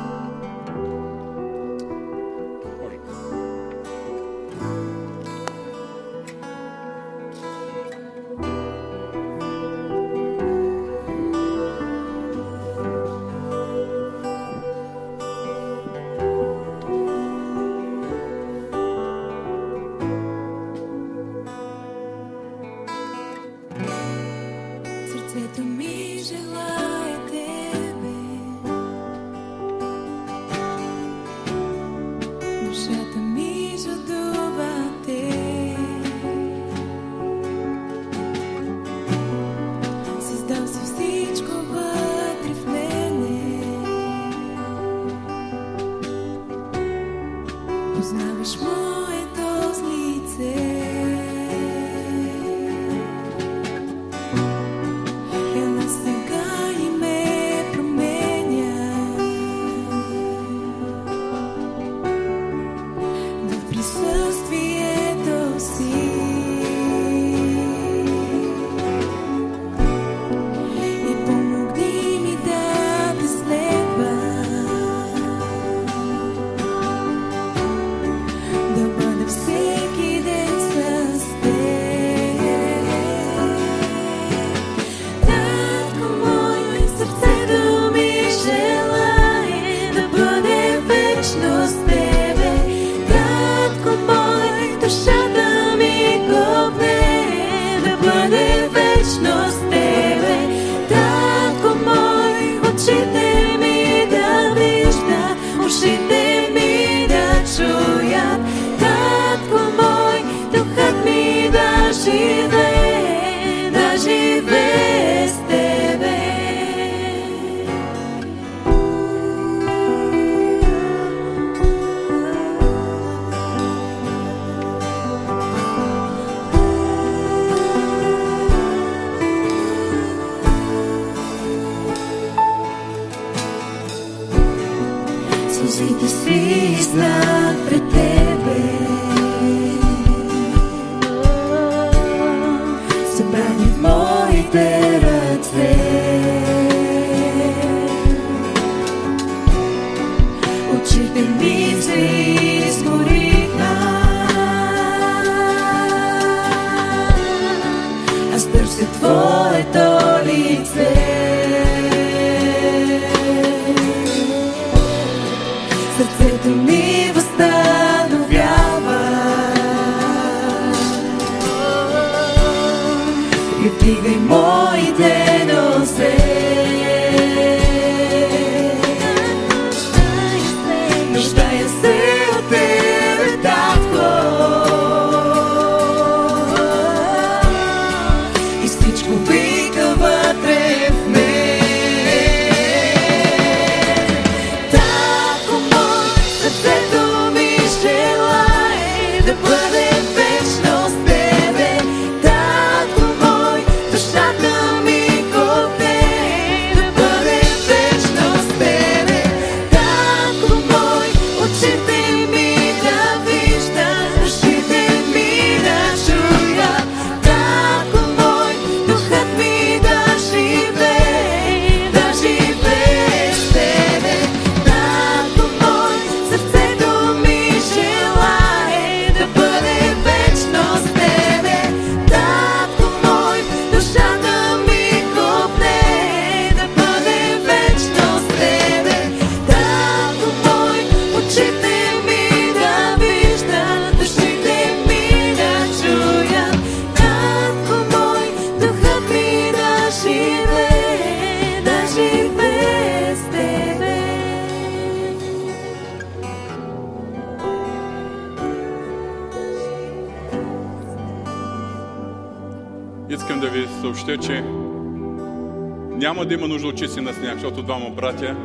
От чисти на сняг, защото двама братя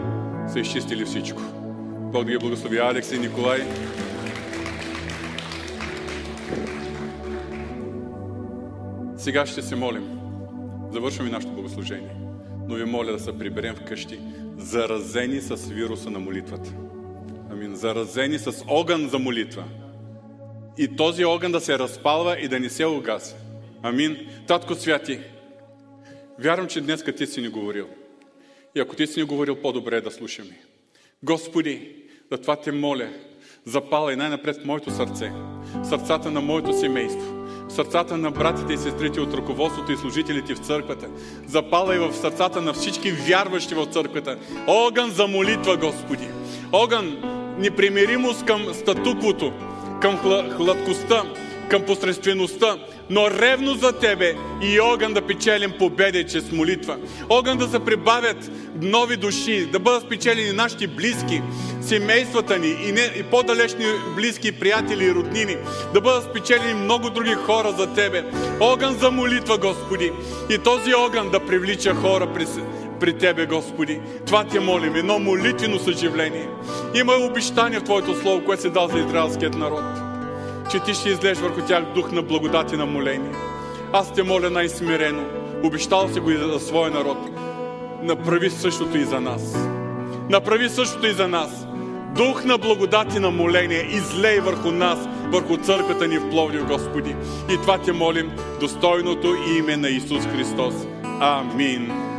са изчистили всичко. Бог да ги благослови Алекс и Николай. Сега ще се молим. Завършваме нашето богослужение. Но ви моля да се приберем вкъщи, заразени с вируса на молитвата. Амин. Заразени с огън за молитва. И този огън да се разпалва и да не се угася. Амин. Татко Святи, вярвам, че днес ти си ни говорил. И ако ти си ни говорил, по-добре е да слушаме. Господи, за това те моля, запалай най-напред моето сърце, сърцата на моето семейство, сърцата на братите и сестрите от ръководството и служителите в църквата. Запалай в сърцата на всички вярващи в църквата. Огън за молитва, Господи. Огън непримиримост към статуквото, към хла- хладкостта, към посредствеността, но ревно за Тебе и огън да печелим победи чрез молитва. Огън да се прибавят нови души, да бъдат спечелени нашите близки, семействата ни и, не, и по-далечни близки приятели и роднини, да бъдат спечелени много други хора за Тебе. Огън за молитва, Господи. И този огън да привлича хора при, при Тебе, Господи. Това Те молим, едно молитвено съживление. Има обещание в Твоето Слово, което се дал за израелският народ че ти ще излезеш върху тях дух на благодат и на моление. Аз те моля най-смирено, обещал си го и за своя народ. Направи същото и за нас. Направи същото и за нас. Дух на благодат и на моление излей върху нас, върху църквата ни в Пловдив, Господи. И това те молим, достойното име на Исус Христос. Амин.